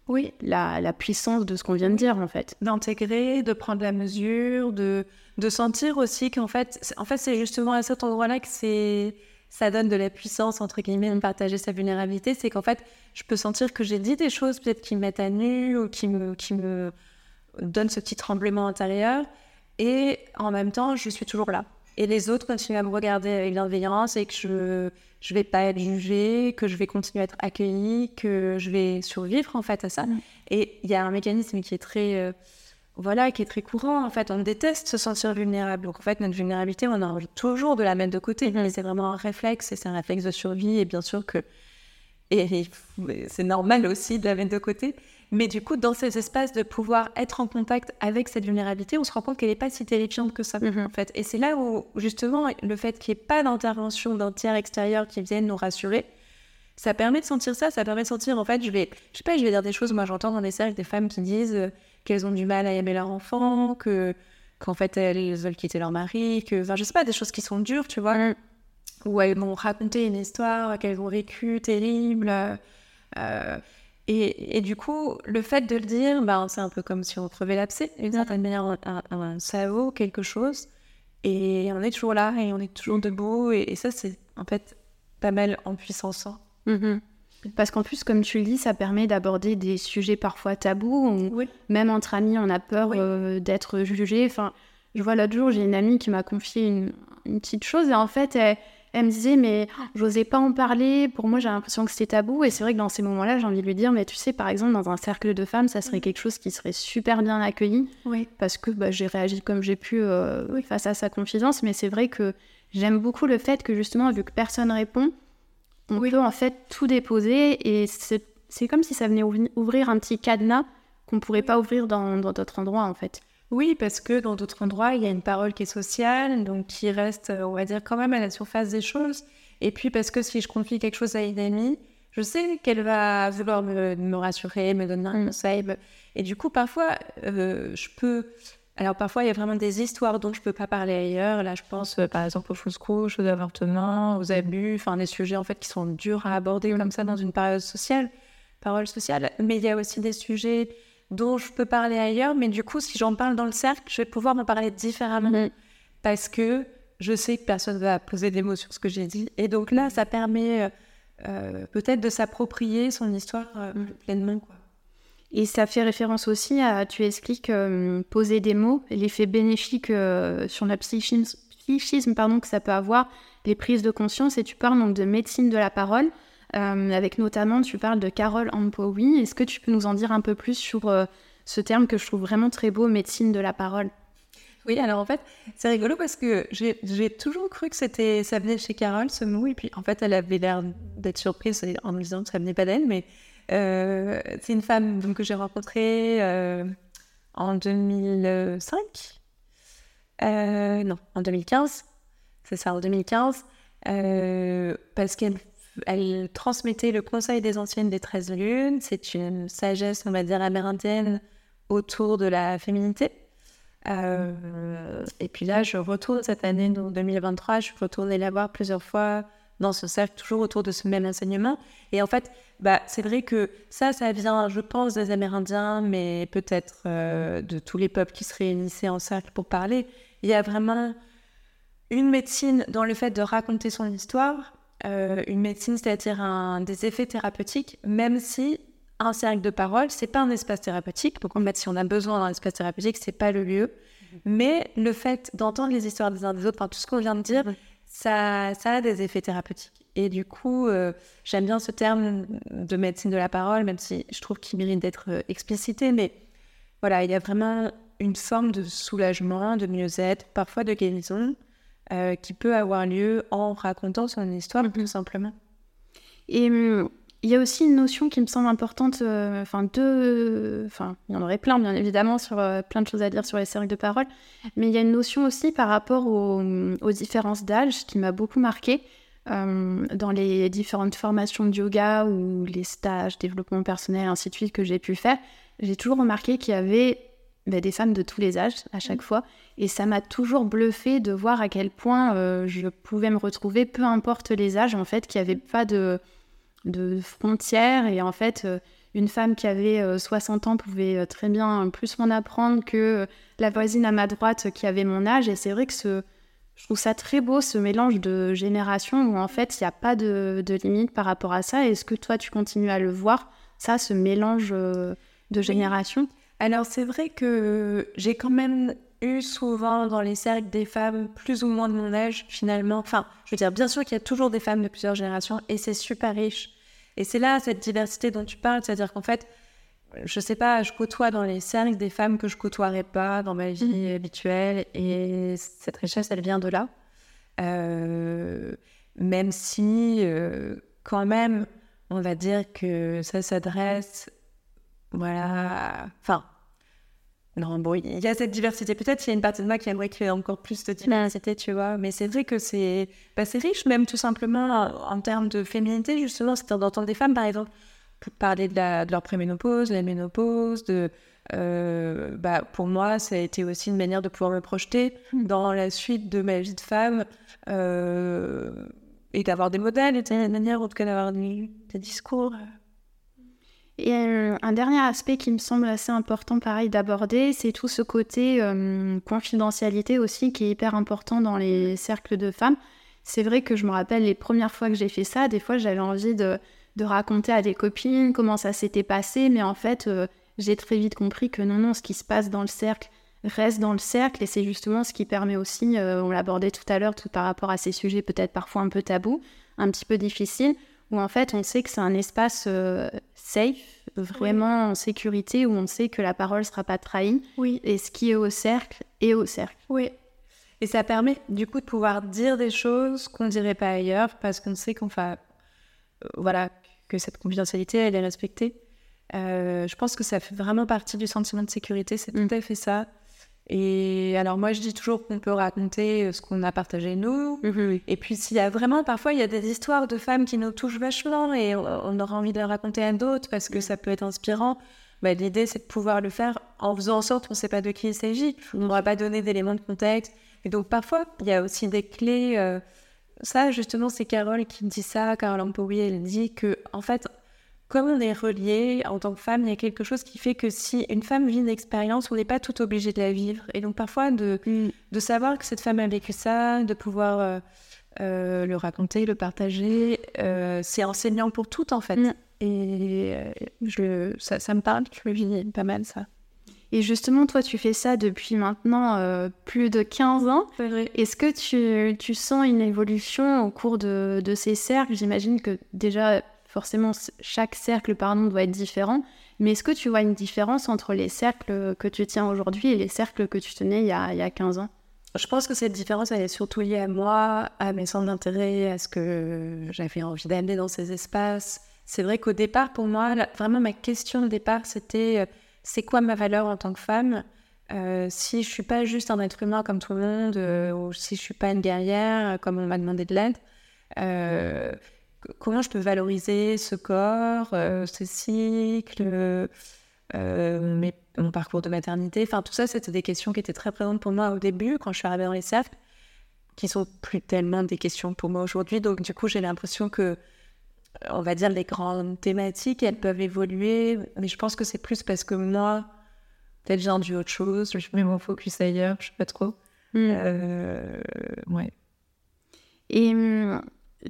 Oui, la, la puissance de ce qu'on vient de dire en fait. d'intégrer, de prendre la mesure, de, de sentir aussi qu'en fait, en fait, c'est justement à cet endroit-là que c'est, ça donne de la puissance, entre guillemets, de partager sa vulnérabilité. C'est qu'en fait, je peux sentir que j'ai dit des choses peut-être qui me mettent à nu ou qui me, qui me donnent ce petit tremblement intérieur. Et en même temps, je suis toujours là. Et les autres continuent à me regarder avec bienveillance et que je je vais pas être jugée, que je vais continuer à être accueillie, que je vais survivre en fait à ça. Mm. Et il y a un mécanisme qui est très euh, voilà, qui est très courant. En fait, on déteste se sentir vulnérable. Donc, en fait, notre vulnérabilité, on a envie toujours de la mettre de côté. Mais c'est vraiment un réflexe, et c'est un réflexe de survie. Et bien sûr que. Et, et c'est normal aussi de la mettre de côté. Mais du coup, dans ces espaces de pouvoir être en contact avec cette vulnérabilité, on se rend compte qu'elle n'est pas si terrifiante que ça, Mhm. en fait. Et c'est là où, justement, le fait qu'il n'y ait pas d'intervention d'un tiers extérieur qui vienne nous rassurer, ça permet de sentir ça, ça permet de sentir, en fait, je vais, je sais pas, je vais dire des choses, moi j'entends dans les cercles des femmes qui disent euh, qu'elles ont du mal à aimer leur enfant, que qu'en fait elles veulent quitter leur mari, que, enfin, je sais pas, des choses qui sont dures, tu vois, où elles m'ont raconté une histoire qu'elles ont vécue terrible. euh, et, et du coup, le fait de le dire, ben, c'est un peu comme si on crevait l'abcès, d'une certaine manière, un, un, un cerveau, quelque chose. Et on est toujours là, et on est toujours debout, et, et ça, c'est en fait pas mal en puissance. hein. Mhm. Parce qu'en plus, comme tu le dis, ça permet d'aborder des sujets parfois tabous. où Oui. Même entre amis, on a peur Oui. euh, d'être jugé. Enfin, je vois l'autre jour, j'ai une amie qui m'a confié une, une petite chose et en fait, elle, elle me disait mais j'osais pas en parler. Pour moi, j'ai l'impression que c'était tabou. Et c'est vrai que dans ces moments-là, j'ai envie de lui dire mais tu sais, par exemple, dans un cercle de femmes, ça serait quelque chose qui serait super bien accueilli Oui. parce que bah, j'ai réagi comme j'ai pu euh, face à sa confidence. Mais c'est vrai que j'aime beaucoup le fait que justement, vu que personne répond, on Oui. peut en fait tout déposer et c'est comme si ça venait ouvri- ouvrir un petit cadenas qu'on pourrait pas ouvrir dans d'autres endroits en fait. Oui, parce que dans d'autres endroits, il y a une parole qui est sociale, donc qui reste, euh, on va dire, quand même à la surface des choses. Et puis parce que si je confie quelque chose à une amie, je sais qu'elle va vouloir me, me rassurer, me donner un Mm. conseil. Et du coup, parfois, euh, je peux... Alors parfois, il y a vraiment des histoires dont je peux pas parler ailleurs. Là, je pense, euh, par exemple, aux fausses couches, aux avortements, aux abus, enfin, des sujets, en fait, qui sont durs à aborder comme ça dans une période sociale, parole sociale. Mais il y a aussi des sujets dont je peux parler ailleurs, mais du coup, si j'en parle dans le cercle, je vais pouvoir me parler différemment Mhm. parce que je sais que personne va poser des mots sur ce que j'ai dit. Et donc là, ça permet euh, euh, peut-être de s'approprier son histoire euh, Mhm. pleinement. Quoi. Et ça fait référence aussi à tu expliques euh, poser des mots, l'effet bénéfique euh, sur la psychisme, pardon que ça peut avoir, les prises de conscience et tu parles donc de médecine de la parole. euh, avec notamment, tu parles de Carole Ampoui. Est-ce que tu peux nous en dire un peu plus sur ce terme que je trouve vraiment très beau, médecine de la parole? Oui, alors en fait, c'est rigolo parce que j'ai toujours cru que c'était ça venait chez Carole, ce mot, et puis en fait, elle avait l'air d'être surprise en me disant que ça venait pas d'elle, mais euh, c'est une femme que j'ai rencontrée euh, en 2005. Euh, non, en 2015. C'est ça, en 2015. euh, parce qu'elle elle transmettait le conseil des anciennes des 13 lunes. C'est une sagesse, on va dire, amérindienne autour de la féminité. Et puis là, je retourne cette année, donc 2023, je suis retournée la voir plusieurs fois dans ce cercle, toujours autour de ce même enseignement. Et en fait, bah, c'est vrai que ça, ça vient, je pense, des Amérindiens, mais peut-être euh, de tous les peuples qui se réunissaient en cercle pour parler. Il y a vraiment une médecine dans le fait de raconter son histoire, euh, une médecine, c'est-à-dire un, des effets thérapeutiques, même si un cercle de parole, c'est pas un espace thérapeutique. Donc en fait, si on a besoin d'un espace thérapeutique, c'est pas le lieu. Mhm. Mais le fait d'entendre les histoires des uns des autres, enfin tout ce qu'on vient de dire, ça, ça a des effets thérapeutiques. Et du coup, euh, j'aime bien ce terme de médecine de la parole, même si je trouve qu'il mérite d'être euh, explicité. Mais voilà, il y a vraiment une forme de soulagement, de mieux-être, parfois de guérison, euh, qui peut avoir lieu en racontant son histoire, plus simplement. Et hum, il y a aussi une notion qui me semble importante, enfin deux, enfin il y en aurait plein bien évidemment sur plein de choses à dire sur les cercles de parole, mais il y a une notion aussi par rapport aux, aux différences d'âge qui m'a beaucoup marqué. Euh, dans les différentes formations de yoga ou les stages, développement personnel, ainsi de suite que j'ai pu faire, j'ai toujours remarqué qu'il y avait bah, des femmes de tous les âges à chaque mm. fois. Et ça m'a toujours bluffé de voir à quel point euh, je pouvais me retrouver, peu importe les âges, en fait, qu'il n'y avait pas de, de frontières. Et en fait, euh, une femme qui avait 60 ans pouvait très bien plus m'en apprendre que la voisine à ma droite qui avait mon âge. Et c'est vrai que ce, je trouve ça très beau, ce mélange de générations où en fait, il n'y a pas de, limite par rapport à ça. Est-ce que toi, tu continues à le voir, ça, ce mélange euh, de générations? Alors, c'est vrai que j'ai quand même eu souvent dans les cercles des femmes plus ou moins de mon âge, finalement. Enfin, je veux dire, bien sûr qu'il y a toujours des femmes de plusieurs générations et c'est super riche. Et c'est là cette diversité dont tu parles, c'est-à-dire qu'en fait, je sais pas, je côtoie dans les cercles des femmes que je côtoierais pas dans ma vie mhm. habituelle et cette richesse, elle vient de là. Euh, même si, euh, quand même, on va dire que ça s'adresse, voilà, enfin, non, bon, il y a cette diversité. Peut-être qu'il y a une partie de moi qui aimerait qu'il y ait encore plus de diversité, tu vois. Mais c'est vrai que c'est bah, riche, même tout simplement en termes de féminité, justement. C'est-à-dire d'entendre des femmes, par exemple, parler de, la, de leur préménopause, de la ménopause, de, euh, bah, pour moi, ça a été aussi une manière de pouvoir me projeter hmm. dans la suite de ma vie de femme euh, et d'avoir des modèles, et une manière, en tout cas, d'avoir des, discours. Et euh, un dernier aspect qui me semble assez important, pareil, d'aborder, c'est tout ce côté confidentialité aussi qui est hyper important dans les cercles de femmes. C'est vrai que je me rappelle les premières fois que j'ai fait ça, des fois j'avais envie de de raconter à des copines comment ça s'était passé, mais en fait, euh, j'ai très vite compris que non, non, ce qui se passe dans le cercle reste dans le cercle, et c'est justement ce qui permet aussi, euh, on l'abordait tout à l'heure, tout par rapport à ces sujets peut-être parfois un peu tabous, un petit peu difficiles, où en fait on sait que c'est un espace euh, safe, vraiment en sécurité, où on sait que la parole ne sera pas trahie, oui. et ce qui est au cercle est au cercle. Oui. Et ça permet du coup de pouvoir dire des choses qu'on ne dirait pas ailleurs, parce qu'on sait qu'on va voilà, que cette confidentialité, elle est respectée. Euh, je pense que ça fait vraiment partie du sentiment de sécurité, c'est tout à fait ça. Et alors moi, je dis toujours qu'on peut raconter euh, ce qu'on a partagé nous. Et puis s'il y a vraiment, parfois, il y a des histoires de femmes qui nous touchent vachement et on, aura envie de les raconter à d'autres parce que ça peut être inspirant. Bah, L'idée, c'est de pouvoir le faire en faisant en sorte qu'on ne sait pas de qui il s'agit. On n'aura pas donné d'éléments de contexte. Et donc parfois, il y a aussi des clés... Euh, ça, justement, c'est Carole qui dit ça. Carole Ampoui, elle dit que, en fait, comme on est relié en tant que femme, il y a quelque chose qui fait que si une femme vit une expérience, on n'est pas tout obligé de la vivre. Et donc, parfois, de, mm. de savoir que cette femme a vécu ça, de pouvoir euh, euh, le raconter, le partager, euh, c'est enseignant pour toutes, en fait. Mm. Et je, ça, ça me parle, je le vis pas mal, ça. Et justement, toi, tu fais ça depuis maintenant plus de 15 ans. Est-ce que tu, tu, sens une évolution au cours de, de ces cercles? J'imagine que déjà, forcément, chaque cercle pardon, doit être différent. Mais est-ce que tu vois une différence entre les cercles que tu tiens aujourd'hui et les cercles que tu tenais il y a, il y a 15 ans? Je pense que cette différence, elle est surtout liée à moi, à mes centres d'intérêt, à ce que j'avais envie d'amener dans ces espaces. C'est vrai qu'au départ, pour moi, vraiment ma question de départ, c'était euh, c'est quoi ma valeur en tant que femme? Euh, si je suis pas juste un être humain comme tout le monde, euh, ou si je suis pas une guerrière comme on m'a demandé de l'aide, comment je peux valoriser ce corps, ce cycle, mon parcours de maternité? Enfin, tout ça, c'était des questions qui étaient très présentes pour moi au début, quand je suis arrivée dans les cercles. qui sont plus tellement des questions pour moi aujourd'hui. Donc, du coup, j'ai l'impression que, on va dire, les grandes thématiques, elles peuvent évoluer, mais je pense que c'est plus parce que moi, peut-être j'ai entendu autre chose, je mets mon focus ailleurs, je sais pas trop. Mm. Euh, ouais. Et hum,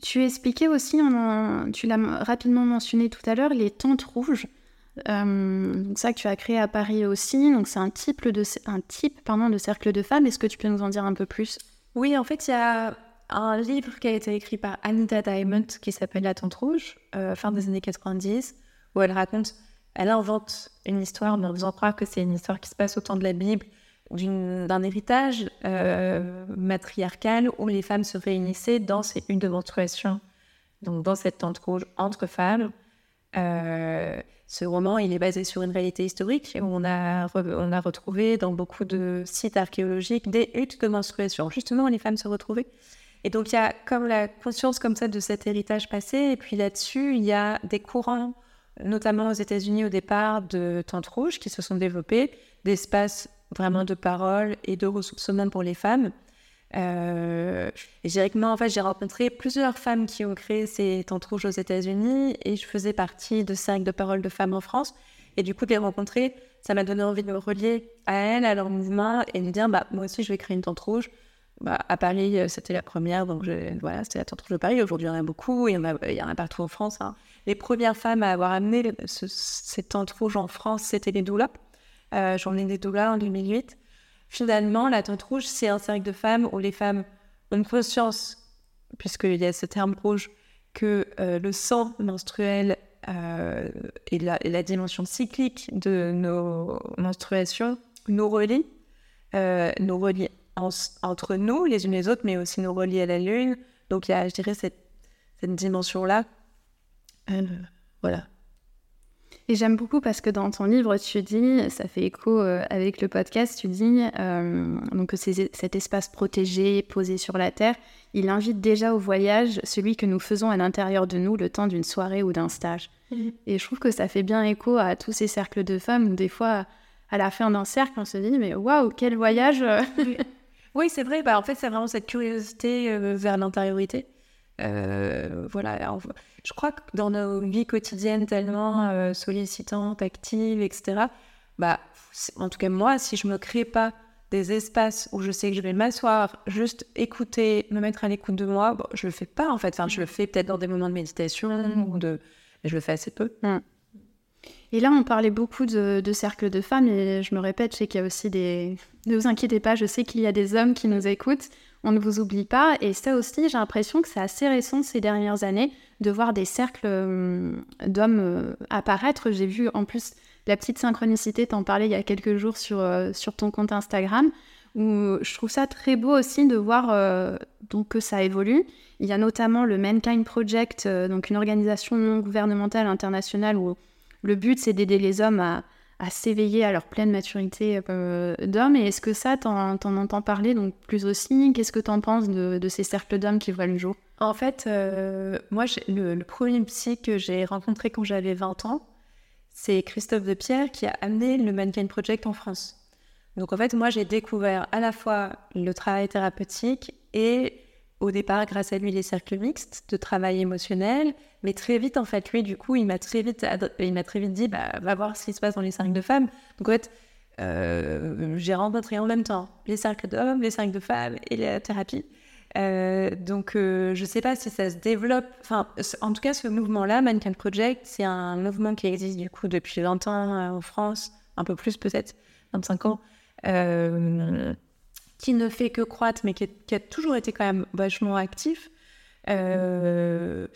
tu expliquais aussi, en- tu l'as rapidement mentionné tout à l'heure, les tentes rouges. Euh, donc ça que tu as créé à Paris aussi. Donc c'est un type de de cercle de femmes. Est-ce que tu peux nous en dire un peu plus? Oui, en fait, il y a un livre qui a été écrit par Anita Diamond qui s'appelle La Tente Rouge, euh, fin des années 90, où elle raconte, elle invente une histoire en faisant croire que c'est une histoire qui se passe au temps de la Bible, d'un héritage euh, matriarcal où les femmes se réunissaient dans ces huttes de menstruation, donc dans cette tente rouge entre femmes. Euh, ce roman, il est basé sur une réalité historique. où On a, on a retrouvé dans beaucoup de sites archéologiques des huttes de menstruation, justement où les femmes se retrouvaient. Et donc, il y a comme la conscience comme ça de cet héritage passé. Et puis là-dessus, il y a des courants, notamment aux États-Unis au départ, de tentes rouges qui se sont développés, d'espaces vraiment de parole et de ressourcement pour les femmes. Euh, et directement, en fait, j'ai rencontré plusieurs femmes qui ont créé ces tentes rouges aux États-Unis et je faisais partie de cercles de parole de femmes en France. Et du coup, de les rencontrer, ça m'a donné envie de me relier à elles, à leur mouvement et de dire, bah, moi aussi, je vais créer une tente rouge. Bah, à Paris, euh, c'était la première, donc je- voilà, c'était la tente rouge de Paris. Aujourd'hui, il y en a beaucoup, il y en a, il y en a partout en France. hein. Les premières femmes à avoir amené le- ce- cette tente rouge en France, c'était les doulas. Euh, ai des doulas en 2008. Finalement, la tente rouge, c'est un cercle de femmes où les femmes ont conscience, puisqu'il y a ce terme rouge, que euh, le sang menstruel euh, et, la, dimension cyclique de nos menstruations nous relie, euh, nous relie en- entre nous, les unes les autres, mais aussi nous relie à la Lune. Donc il y a, je dirais, cette, dimension-là. Voilà. Et j'aime beaucoup parce que dans ton livre, tu dis, ça fait écho euh, avec le podcast, tu dis euh, donc que cet espace protégé, posé sur la terre, il invite déjà au voyage celui que nous faisons à l'intérieur de nous le temps d'une soirée ou d'un stage. Et je trouve que ça fait bien écho à tous ces cercles de femmes où des fois, à la fin d'un cercle, on se dit mais waouh, quel voyage euh. Oui, c'est vrai. Bah, en fait, c'est vraiment cette curiosité vers l'intériorité. Euh, voilà. Je crois que dans nos vies quotidiennes tellement euh, sollicitantes, actives, etc., bah, en tout cas, moi, si je me crée pas des espaces où je sais que je vais m'asseoir, juste écouter, me mettre à l'écoute de moi, bon, je le fais pas en fait. Enfin, je le fais peut-être dans des moments de méditation ou de. mais je le fais assez peu. Et là, on parlait beaucoup de, de cercles de femmes, et je me répète, je sais qu'il y a aussi des... Ne vous inquiétez pas, je sais qu'il y a des hommes qui nous écoutent, on ne vous oublie pas, et ça aussi, j'ai l'impression que c'est assez récent ces dernières années de voir des cercles euh, d'hommes euh, apparaître. J'ai vu en plus la petite synchronicité, t'en parlais il y a quelques jours sur, euh, sur ton compte Instagram, où je trouve ça très beau aussi de voir donc que ça évolue. Il y a notamment le Mankind Project, donc une organisation non gouvernementale internationale où le but, c'est d'aider les hommes à, à s'éveiller à leur pleine maturité euh, d'homme. Et est-ce que ça, t'en, t'en entends parler donc plus aussi? Qu'est-ce que t'en penses de, de ces cercles d'hommes qui voient le jour? En fait, euh, moi, le, le premier psy que j'ai rencontré quand j'avais 20 ans, c'est Christophe de Pierre qui a amené le Mankind Project en France. Donc en fait, moi, j'ai découvert à la fois le travail thérapeutique et au départ, grâce à lui, les cercles mixtes de travail émotionnel. Mais très vite, en fait, lui, du coup, il m'a très vite, il m'a très vite dit, bah, va voir ce qui se passe dans les cercles de femmes. Donc en fait, euh, j'ai rencontré en même temps les cercles d'hommes, les cercles de femmes et la thérapie. Euh, donc, euh, je sais pas si ça se développe. Enfin, en tout cas, ce mouvement-là, Mankind Project, c'est un mouvement qui existe du coup depuis 20 ans euh, en France, un peu plus peut-être, 25 ans, qui ne fait que croître, mais qui, est- qui a toujours été quand même vachement actif. Euh,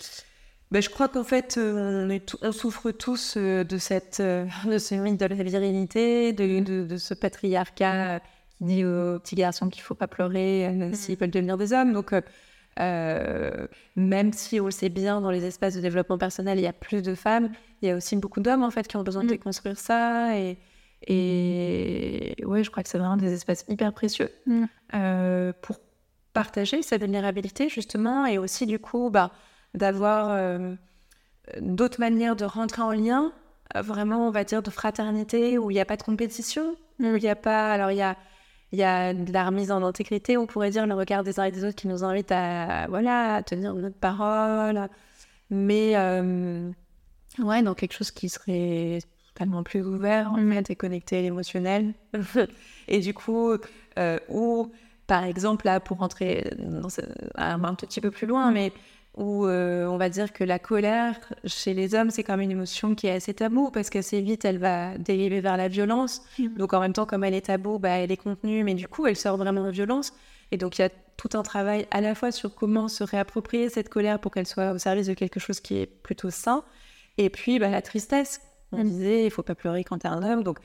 ben, je crois qu'en fait, euh, on, est tou- on souffre tous euh, de, cette, de ce mythe de la virilité, de, de- de ce patriarcat qui dit aux petits garçons qu'il ne faut pas pleurer euh, s'ils veulent devenir des hommes. Donc, euh, même si on le sait bien, dans les espaces de développement personnel, il y a plus de femmes, il y a aussi beaucoup d'hommes en fait qui ont besoin de Mm. déconstruire ça. Et, et ouais, je crois que c'est vraiment des espaces hyper précieux Mm. euh, pour partager sa vulnérabilité justement et aussi du coup bah, d'avoir euh, d'autres manières de rentrer en lien, euh, vraiment on va dire de fraternité où il n'y a pas de compétition, où il n'y a pas alors il y a il y a de la remise en intégrité, on pourrait dire, le regard des uns et des autres qui nous invite à, voilà, à tenir notre parole. Mais, euh, ouais, dans quelque chose qui serait tellement plus ouvert, en mm. fait, et connecté à l'émotionnel. (laughs) et du coup, euh, ou, par exemple, là, pour rentrer dans un, petit peu plus loin, mais où euh, on va dire que la colère chez les hommes, c'est quand même une émotion qui est assez tabou parce qu'assez vite, elle va dériver vers la violence. Mm. Donc en même temps, comme elle est tabou, bah, elle est contenue, mais du coup, elle sort vraiment de violence. Et donc il y a tout un travail à la fois sur comment se réapproprier cette colère pour qu'elle soit au service de quelque chose qui est plutôt sain. Et puis bah, la tristesse. On mm. disait, il faut pas pleurer quand tu es un homme. Donc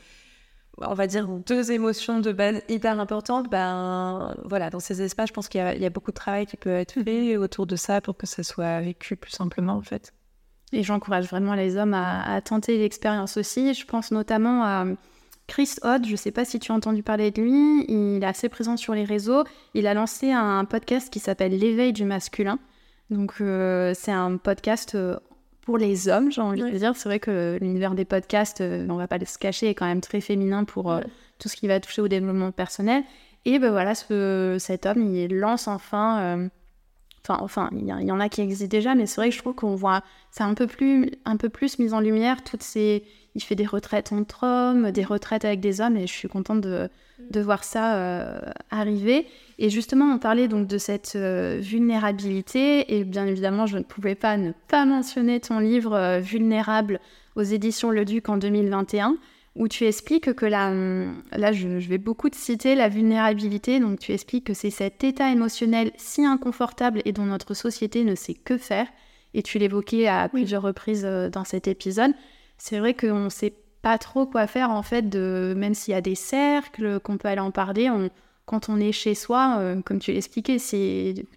on va dire, deux émotions de base hyper importantes, ben voilà, dans ces espaces, je pense qu'il y, a beaucoup de travail qui peut être fait autour de ça pour que ça soit vécu plus simplement, en fait. Et j'encourage vraiment les hommes à, tenter l'expérience aussi. Je pense notamment à Chris Hodd, je ne sais pas si tu as entendu parler de lui, il est assez présent sur les réseaux. Il a lancé un podcast qui s'appelle L'éveil du masculin. Donc, euh, c'est un podcast euh, pour les hommes, j'ai envie de dire. C'est vrai que l'univers des podcasts, euh, on va pas se cacher, est quand même très féminin pour euh, tout ce qui va toucher au développement personnel. Et ben voilà, ce, cet homme, il lance enfin. Euh, enfin, enfin, il y, en a qui existent déjà, mais c'est vrai que je trouve qu'on voit, c'est un peu plus, un peu plus mis en lumière toutes ces. Il fait des retraites entre hommes, des retraites avec des hommes, et je suis contente de, de voir ça arriver. Et justement, on parlait donc de cette euh, vulnérabilité, et bien évidemment, je ne pouvais pas ne pas mentionner ton livre euh, Vulnérable aux éditions Le Duc en 2021, où tu expliques que la, hum, là, je, vais beaucoup te citer la vulnérabilité, donc tu expliques que c'est cet état émotionnel si inconfortable et dont notre société ne sait que faire, et tu l'évoquais à plusieurs reprises euh, dans cet épisode. C'est vrai qu'on ne sait pas trop quoi faire en fait, de, même s'il y a des cercles, qu'on peut aller en parler, quand on est chez soi, euh, comme tu l'expliquais,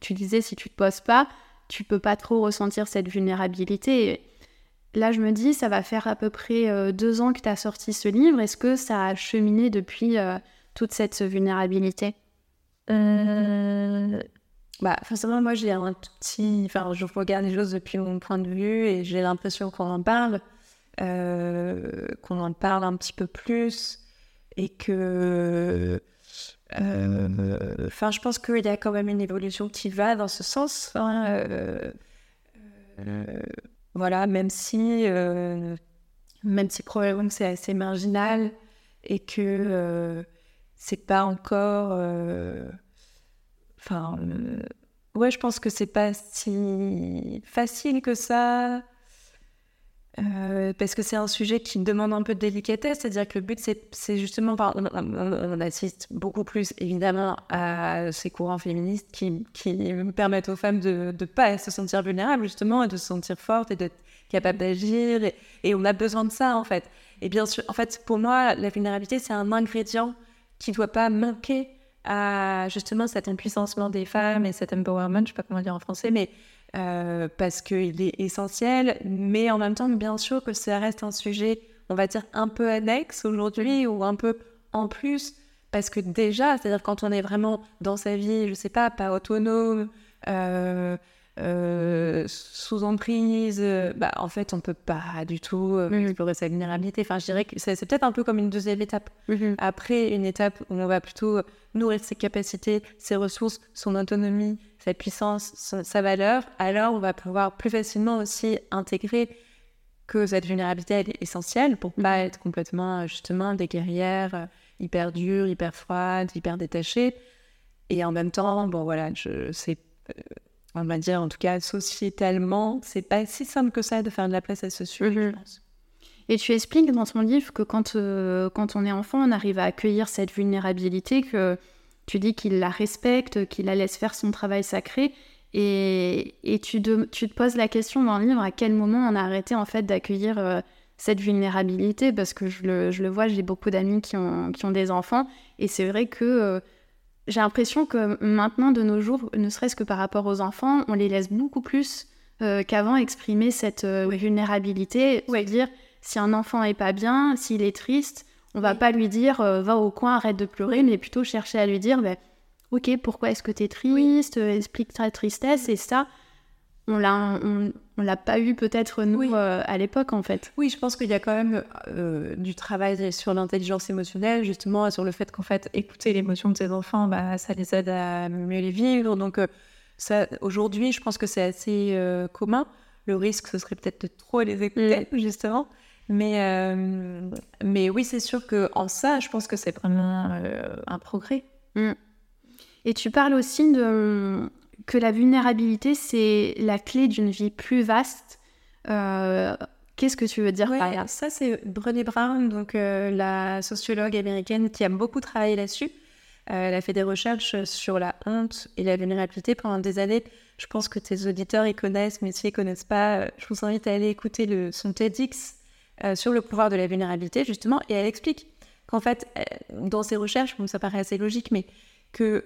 tu disais si tu te poses pas, tu peux pas trop ressentir cette vulnérabilité. Là, je me dis, ça va faire à peu près euh, deux ans que tu as sorti ce livre. Est-ce que ça a cheminé depuis euh, toute cette vulnérabilité? Bah, forcément, moi, j'ai un petit. Enfin, je regarde les choses depuis mon point de vue et j'ai l'impression qu'on en parle, qu'on en parle un petit peu plus et que euh, enfin, je pense qu'il y a quand même une évolution qui va dans ce sens. Hein, euh, euh, voilà, même si, même si probablement c'est assez marginal et que c'est pas encore. Enfin, ouais, je pense que c'est pas si facile que ça euh, parce que c'est un sujet qui demande un peu de délicatesse, c'est-à-dire que le but, c'est justement, on, assiste beaucoup plus évidemment à ces courants féministes qui, permettent aux femmes de ne pas se sentir vulnérables justement et de se sentir fortes et d'être capables d'agir et, et, on a besoin de ça en fait. Et bien sûr, en fait, pour moi, la vulnérabilité, c'est un ingrédient qui ne doit pas manquer à justement cet impuissancement des femmes et cet empowerment, je ne sais pas comment dire en français, mais euh, parce qu'il est essentiel, mais en même temps, bien sûr que ça reste un sujet, on va dire, un peu annexe aujourd'hui ou un peu en plus, parce que déjà, c'est-à-dire quand on est vraiment dans sa vie, je sais pas, pas autonome, euh, euh, sous emprise, bah, en fait, on peut pas du tout explorer sa vulnérabilité. Enfin, je dirais que c'est, peut-être un peu comme une deuxième étape. Après, une étape où on va plutôt nourrir ses capacités, ses ressources, son autonomie, sa puissance, sa, valeur, alors on va pouvoir plus facilement aussi intégrer que cette vulnérabilité est essentielle pour pas être complètement justement des guerrières euh, hyper dures, hyper froides, hyper détachées. Et en même temps, bon voilà, je sais, euh, on va dire en tout cas sociétalement, c'est pas si simple que ça de faire de la place à ce sujet, je mhm. pense. Et tu expliques dans ton livre que quand, euh, quand on est enfant, on arrive à accueillir cette vulnérabilité, que tu dis qu'il la respecte, qu'il la laisse faire son travail sacré. Et, et tu, tu, te poses la question dans le livre à quel moment on a arrêté en fait d'accueillir euh, cette vulnérabilité? Parce que je le, je le vois, j'ai beaucoup d'amis qui ont, qui ont des enfants et c'est vrai que euh, j'ai l'impression que maintenant de nos jours, ne serait-ce que par rapport aux enfants, on les laisse beaucoup plus euh, qu'avant exprimer cette vulnérabilité, ouais. dire si un enfant est pas bien, s'il est triste, on va pas lui dire euh, va au coin, arrête de pleurer, mais plutôt chercher à lui dire bah, ok, pourquoi est-ce que tu es triste, explique ta tristesse et ça. On l'a on, l'a pas eu peut-être nous euh, à l'époque en fait. Oui, je pense qu'il y a quand même euh, du travail sur l'intelligence émotionnelle, justement sur le fait qu'en fait écouter l'émotion de ses enfants, bah, ça les aide à mieux les vivre. Donc euh, ça, aujourd'hui, je pense que c'est assez commun. Le risque, ce serait peut-être de trop les écouter, mm. justement. Mais, mais oui, c'est sûr que en ça, je pense que c'est vraiment un progrès. Mm. Et tu parles aussi de que la vulnérabilité, c'est la clé d'une vie plus vaste. Euh, qu'est-ce que tu veux dire par là? Ça, c'est Brené Brown, donc euh, la sociologue américaine qui a beaucoup travaillé là-dessus. Euh, elle a fait des recherches sur la honte et la vulnérabilité pendant des années. Je pense que tes auditeurs y connaissent, mais s'ils ne connaissent pas, je vous invite à aller écouter le, son TEDx sur le pouvoir de la vulnérabilité, justement. Et elle explique qu'en fait, dans ses recherches, bon, ça paraît assez logique, mais que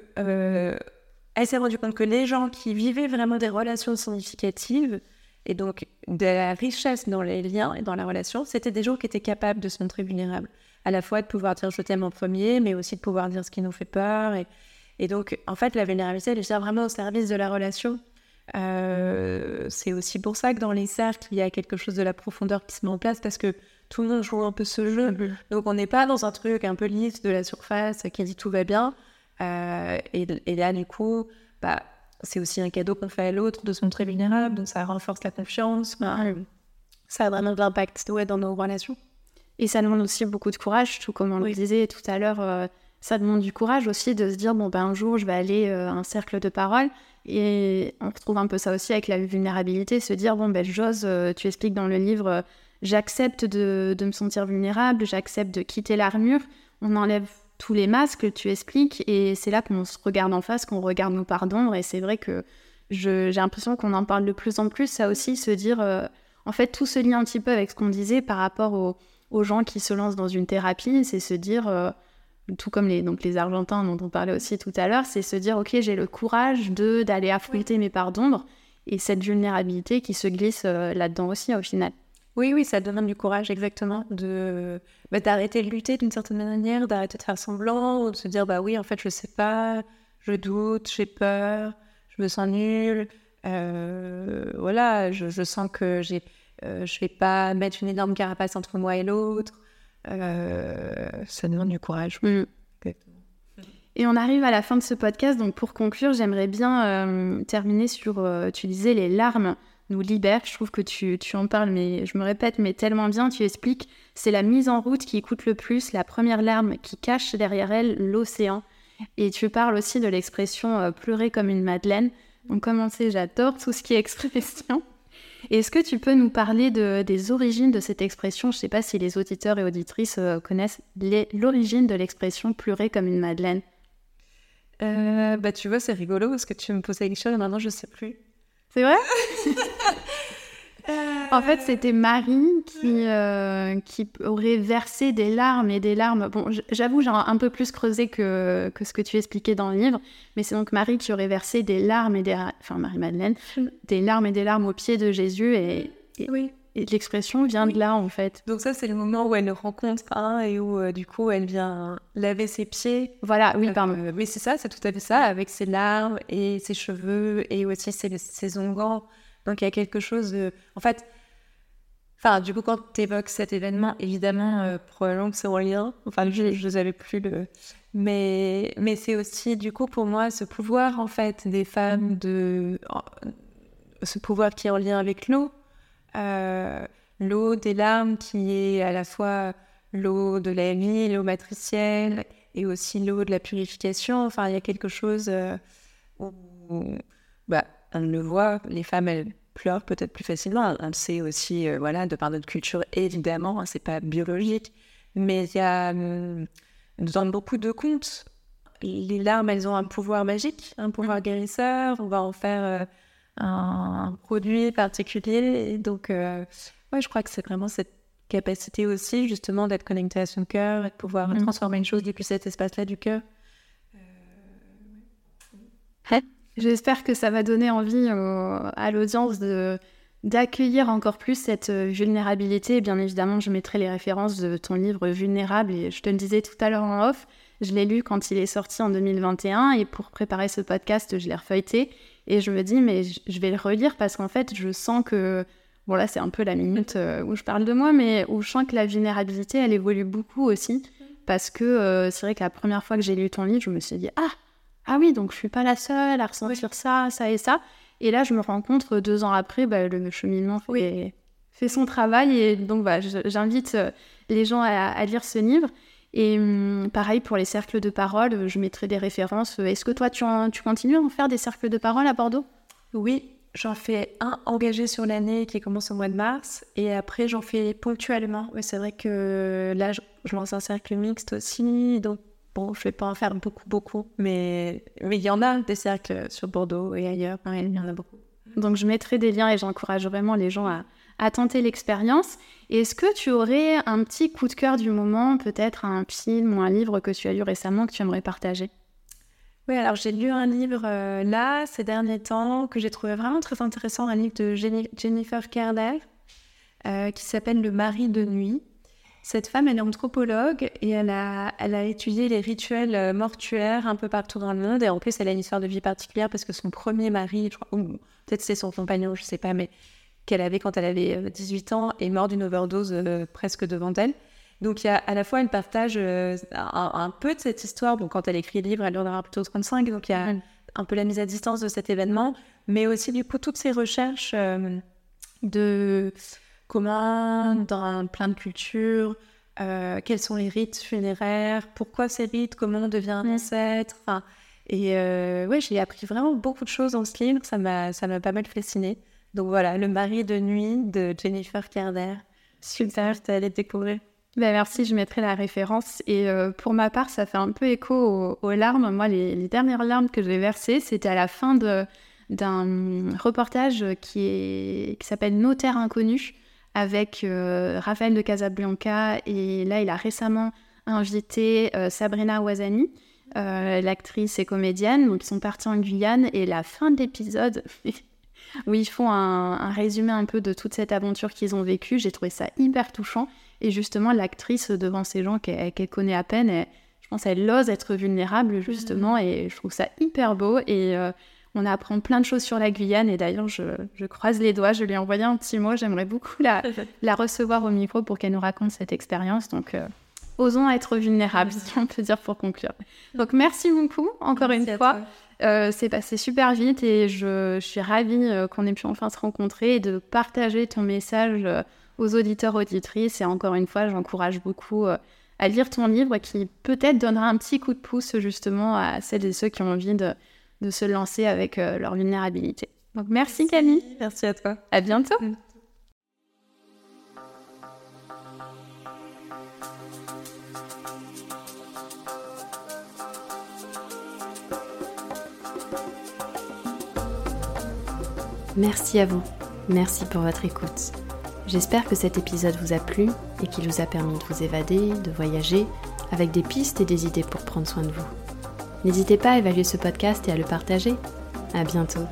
elle s'est rendue compte que les gens qui vivaient vraiment des relations significatives et donc de la richesse dans les liens et dans la relation, c'était des gens qui étaient capables de se montrer vulnérables. À la fois de pouvoir dire je t'aime en premier, mais aussi de pouvoir dire ce qui nous fait peur. Et, et donc, en fait, la vulnérabilité, elle est vraiment au service de la relation. Euh, c'est aussi pour ça que dans les cercles, il y a quelque chose de la profondeur qui se met en place parce que tout le monde joue un peu ce jeu. Mm-hmm. Donc, on n'est pas dans un truc un peu lisse de la surface qui dit tout va bien. Euh, et, là, du coup, bah, c'est aussi un cadeau qu'on fait à l'autre de se montrer vulnérable, donc ça renforce la confiance. Bah, ça a vraiment de l'impact dans nos relations. Et ça demande aussi beaucoup de courage, tout comme on le disait tout à l'heure. Euh, ça demande du courage aussi de se dire bon ben un jour je vais aller euh, à un cercle de parole et on retrouve un peu ça aussi avec la vulnérabilité, se dire bon ben j'ose, tu expliques dans le livre, j'accepte de, de, me sentir vulnérable, j'accepte de quitter l'armure. On enlève tous les masques, tu expliques, et c'est là qu'on se regarde en face, qu'on regarde nos pardons, et c'est vrai que j'ai l'impression qu'on en parle de plus en plus, ça aussi, se dire, euh, en fait, tout se lie un petit peu avec ce qu'on disait par rapport aux, gens qui se lancent dans une thérapie, c'est se dire, euh, tout comme les, donc les Argentins dont on parlait aussi tout à l'heure, c'est se dire, ok, j'ai le courage de d'aller affronter mes parts d'ombre, et cette vulnérabilité qui se glisse euh, là-dedans aussi, au final. Oui, oui, ça demande du courage, exactement, de bah, d'arrêter de lutter d'une certaine manière, d'arrêter de faire semblant, ou de se dire, bah oui, en fait, je sais pas, je doute, j'ai peur, je me sens nulle, euh, voilà, je, sens que j'ai, euh, je vais pas mettre une énorme carapace entre moi et l'autre. Euh, ça demande du courage. Mm. Et on arrive à la fin de ce podcast, donc pour conclure, j'aimerais bien terminer sur, tu disais, les larmes nous libère. Je trouve que tu, tu, en parles, mais je me répète, mais tellement bien, tu expliques, c'est la mise en route qui coûte le plus, la première larme qui cache derrière elle l'océan. Et tu parles aussi de l'expression euh, pleurer comme une madeleine. Donc comme on sait, j'adore tout ce qui est expression. Est-ce que tu peux nous parler de, des origines de cette expression? Je ne sais pas si les auditeurs et auditrices euh, connaissent l'origine de l'expression pleurer comme une madeleine. Euh, bah tu vois, c'est rigolo parce que tu me poses la question et maintenant je ne sais plus. C'est vrai? En fait, c'était Marie qui, euh, qui aurait versé des larmes et des larmes. Bon, j'avoue, j'ai un peu plus creusé que, que ce que tu expliquais dans le livre, mais c'est donc Marie qui aurait versé des larmes et des... Enfin, Marie-Madeleine, des larmes et des larmes aux pieds de Jésus et... oui. Et l'expression vient de là, en fait. Donc ça, c'est le moment où elle le rencontre hein, et où, euh, du coup, elle vient laver ses pieds. Voilà, oui, pardon. Euh, oui, c'est ça, c'est tout à fait ça, avec ses larmes et ses cheveux et aussi ses, ses onguents. Donc il y a quelque chose de... En fait, enfin, du coup, quand tu évoques cet événement, évidemment, euh, probablement que c'est en lien. Enfin, je ne savais plus le... Mais, mais c'est aussi, du coup, pour moi, ce pouvoir, en fait, des femmes de... Ce pouvoir qui est en lien avec l'eau euh, l'eau des larmes qui est à la fois l'eau de la vie, l'eau matricielle et aussi l'eau de la purification. Enfin, il y a quelque chose euh, où, bah, on le voit, les femmes, elles pleurent peut-être plus facilement. On le sait aussi, euh, voilà, de par notre culture, évidemment, hein, c'est pas biologique. Mais il y a, dans beaucoup de contes, les larmes, elles ont un pouvoir magique, un pouvoir mm. guérisseur. On va en faire un, produit particulier. Et donc, euh, ouais, je crois que c'est vraiment cette capacité aussi, justement, d'être connecté à son cœur et de pouvoir mm. transformer une chose depuis cet espace-là du cœur. Euh, J'espère que ça va donner envie à l'audience de d'accueillir encore plus cette euh, vulnérabilité. Bien évidemment, je mettrai les références de ton livre Vulnérable et je te le disais tout à l'heure en off, je l'ai lu quand il est sorti en 2021 et pour préparer ce podcast, je l'ai refeuilleté Et je me dis, mais je vais le relire parce qu'en fait, je sens que. Bon, là, c'est un peu la minute euh, où je parle de moi, mais où je sens que la vulnérabilité, elle évolue beaucoup aussi. Parce que euh, c'est vrai que la première fois que j'ai lu ton livre, je me suis dit, ah, ah oui, donc je suis pas la seule à ressentir ça, ça et ça. Et là, je me rends compte deux ans après, bah, le cheminement fait, fait, son travail. Et donc, bah, j'invite euh, les gens à, lire ce livre. Et hum, pareil pour les cercles de parole, je mettrai des références. Est-ce que toi, tu, tu continues à en faire des cercles de parole à Bordeaux? Oui, j'en fais un engagé sur l'année qui commence au mois de mars. Et après, j'en fais ponctuellement. Oui, c'est vrai que là, je, je lance un cercle mixte aussi. Donc, Bon, je vais pas en faire beaucoup, beaucoup, mais mais il y en a des cercles sur Bordeaux et ailleurs. il y en a beaucoup. Donc, je mettrai des liens et j'encourage vraiment les gens à, à tenter l'expérience. Est-ce que tu aurais un petit coup de cœur du moment, peut-être un film ou un livre que tu as lu récemment que tu aimerais partager? Oui, alors j'ai lu un livre euh, là, ces derniers temps, que j'ai trouvé vraiment très intéressant, un livre de Jennifer Kerder, euh, qui s'appelle Le mari de nuit. Cette femme, elle est anthropologue et elle a, elle a étudié les rituels euh, mortuaires un peu partout dans le monde. Et en plus, elle a une histoire de vie particulière parce que son premier mari, je crois, ou peut-être c'est son compagnon, je sais pas, mais qu'elle avait quand elle avait 18 euh, ans, est mort d'une overdose euh, presque devant elle. Donc, il y a, à la fois, elle partage un, peu de cette histoire. Bon, quand elle écrit le livre, elle en aura plutôt 35. Donc, il y a un peu la mise à distance de cet événement, mais aussi, du coup, toutes ses recherches de comment dans plein de cultures, euh, quels sont les rites funéraires, pourquoi ces rites, comment on devient un ancêtre. Enfin, et euh, ouais, j'ai appris vraiment beaucoup de choses dans ce livre, ça m'a, ça m'a pas mal fasciné. Donc voilà, Le mari de nuit de Jennifer Kerder. Super, t'es allée découvrir. Ben merci, je mettrai la référence. Et euh, pour ma part, ça fait un peu écho aux, larmes. Moi, les, dernières larmes que j'ai versées, c'était à la fin d'un reportage qui, s'appelle Notaire inconnu, avec euh, Raphaël de Casablanca et là il a récemment invité euh, Sabrina Ouazani, l'actrice et comédienne, donc ils sont partis en Guyane et la fin de l'épisode (laughs) où ils font un, résumé un peu de toute cette aventure qu'ils ont vécue, j'ai trouvé ça hyper touchant et justement l'actrice devant ces gens qu'elle connaît à peine, je pense qu'elle ose être vulnérable justement mmh. et je trouve ça hyper beau et on apprend plein de choses sur la Guyane et d'ailleurs, je, croise les doigts, je lui ai envoyé un petit mot. J'aimerais beaucoup (laughs) la, recevoir au micro pour qu'elle nous raconte cette expérience. Donc, euh, osons être vulnérables, (laughs) si on peut dire pour conclure. Donc, merci beaucoup, encore une fois. Euh, c'est passé super vite et je, suis ravie euh, qu'on ait pu enfin se rencontrer et de partager ton message aux auditeurs, auditrices. Et encore une fois, j'encourage beaucoup à lire ton livre qui peut-être donnera un petit coup de pouce justement à celles et ceux qui ont envie de de se lancer avec euh, leur vulnérabilité. Donc merci, Camille. Merci à toi. À bientôt. Mm. Merci à vous. Merci pour votre écoute. J'espère que cet épisode vous a plu et qu'il vous a permis de vous évader, de voyager, avec des pistes et des idées pour prendre soin de vous. N'hésitez pas à évaluer ce podcast et à le partager. À bientôt.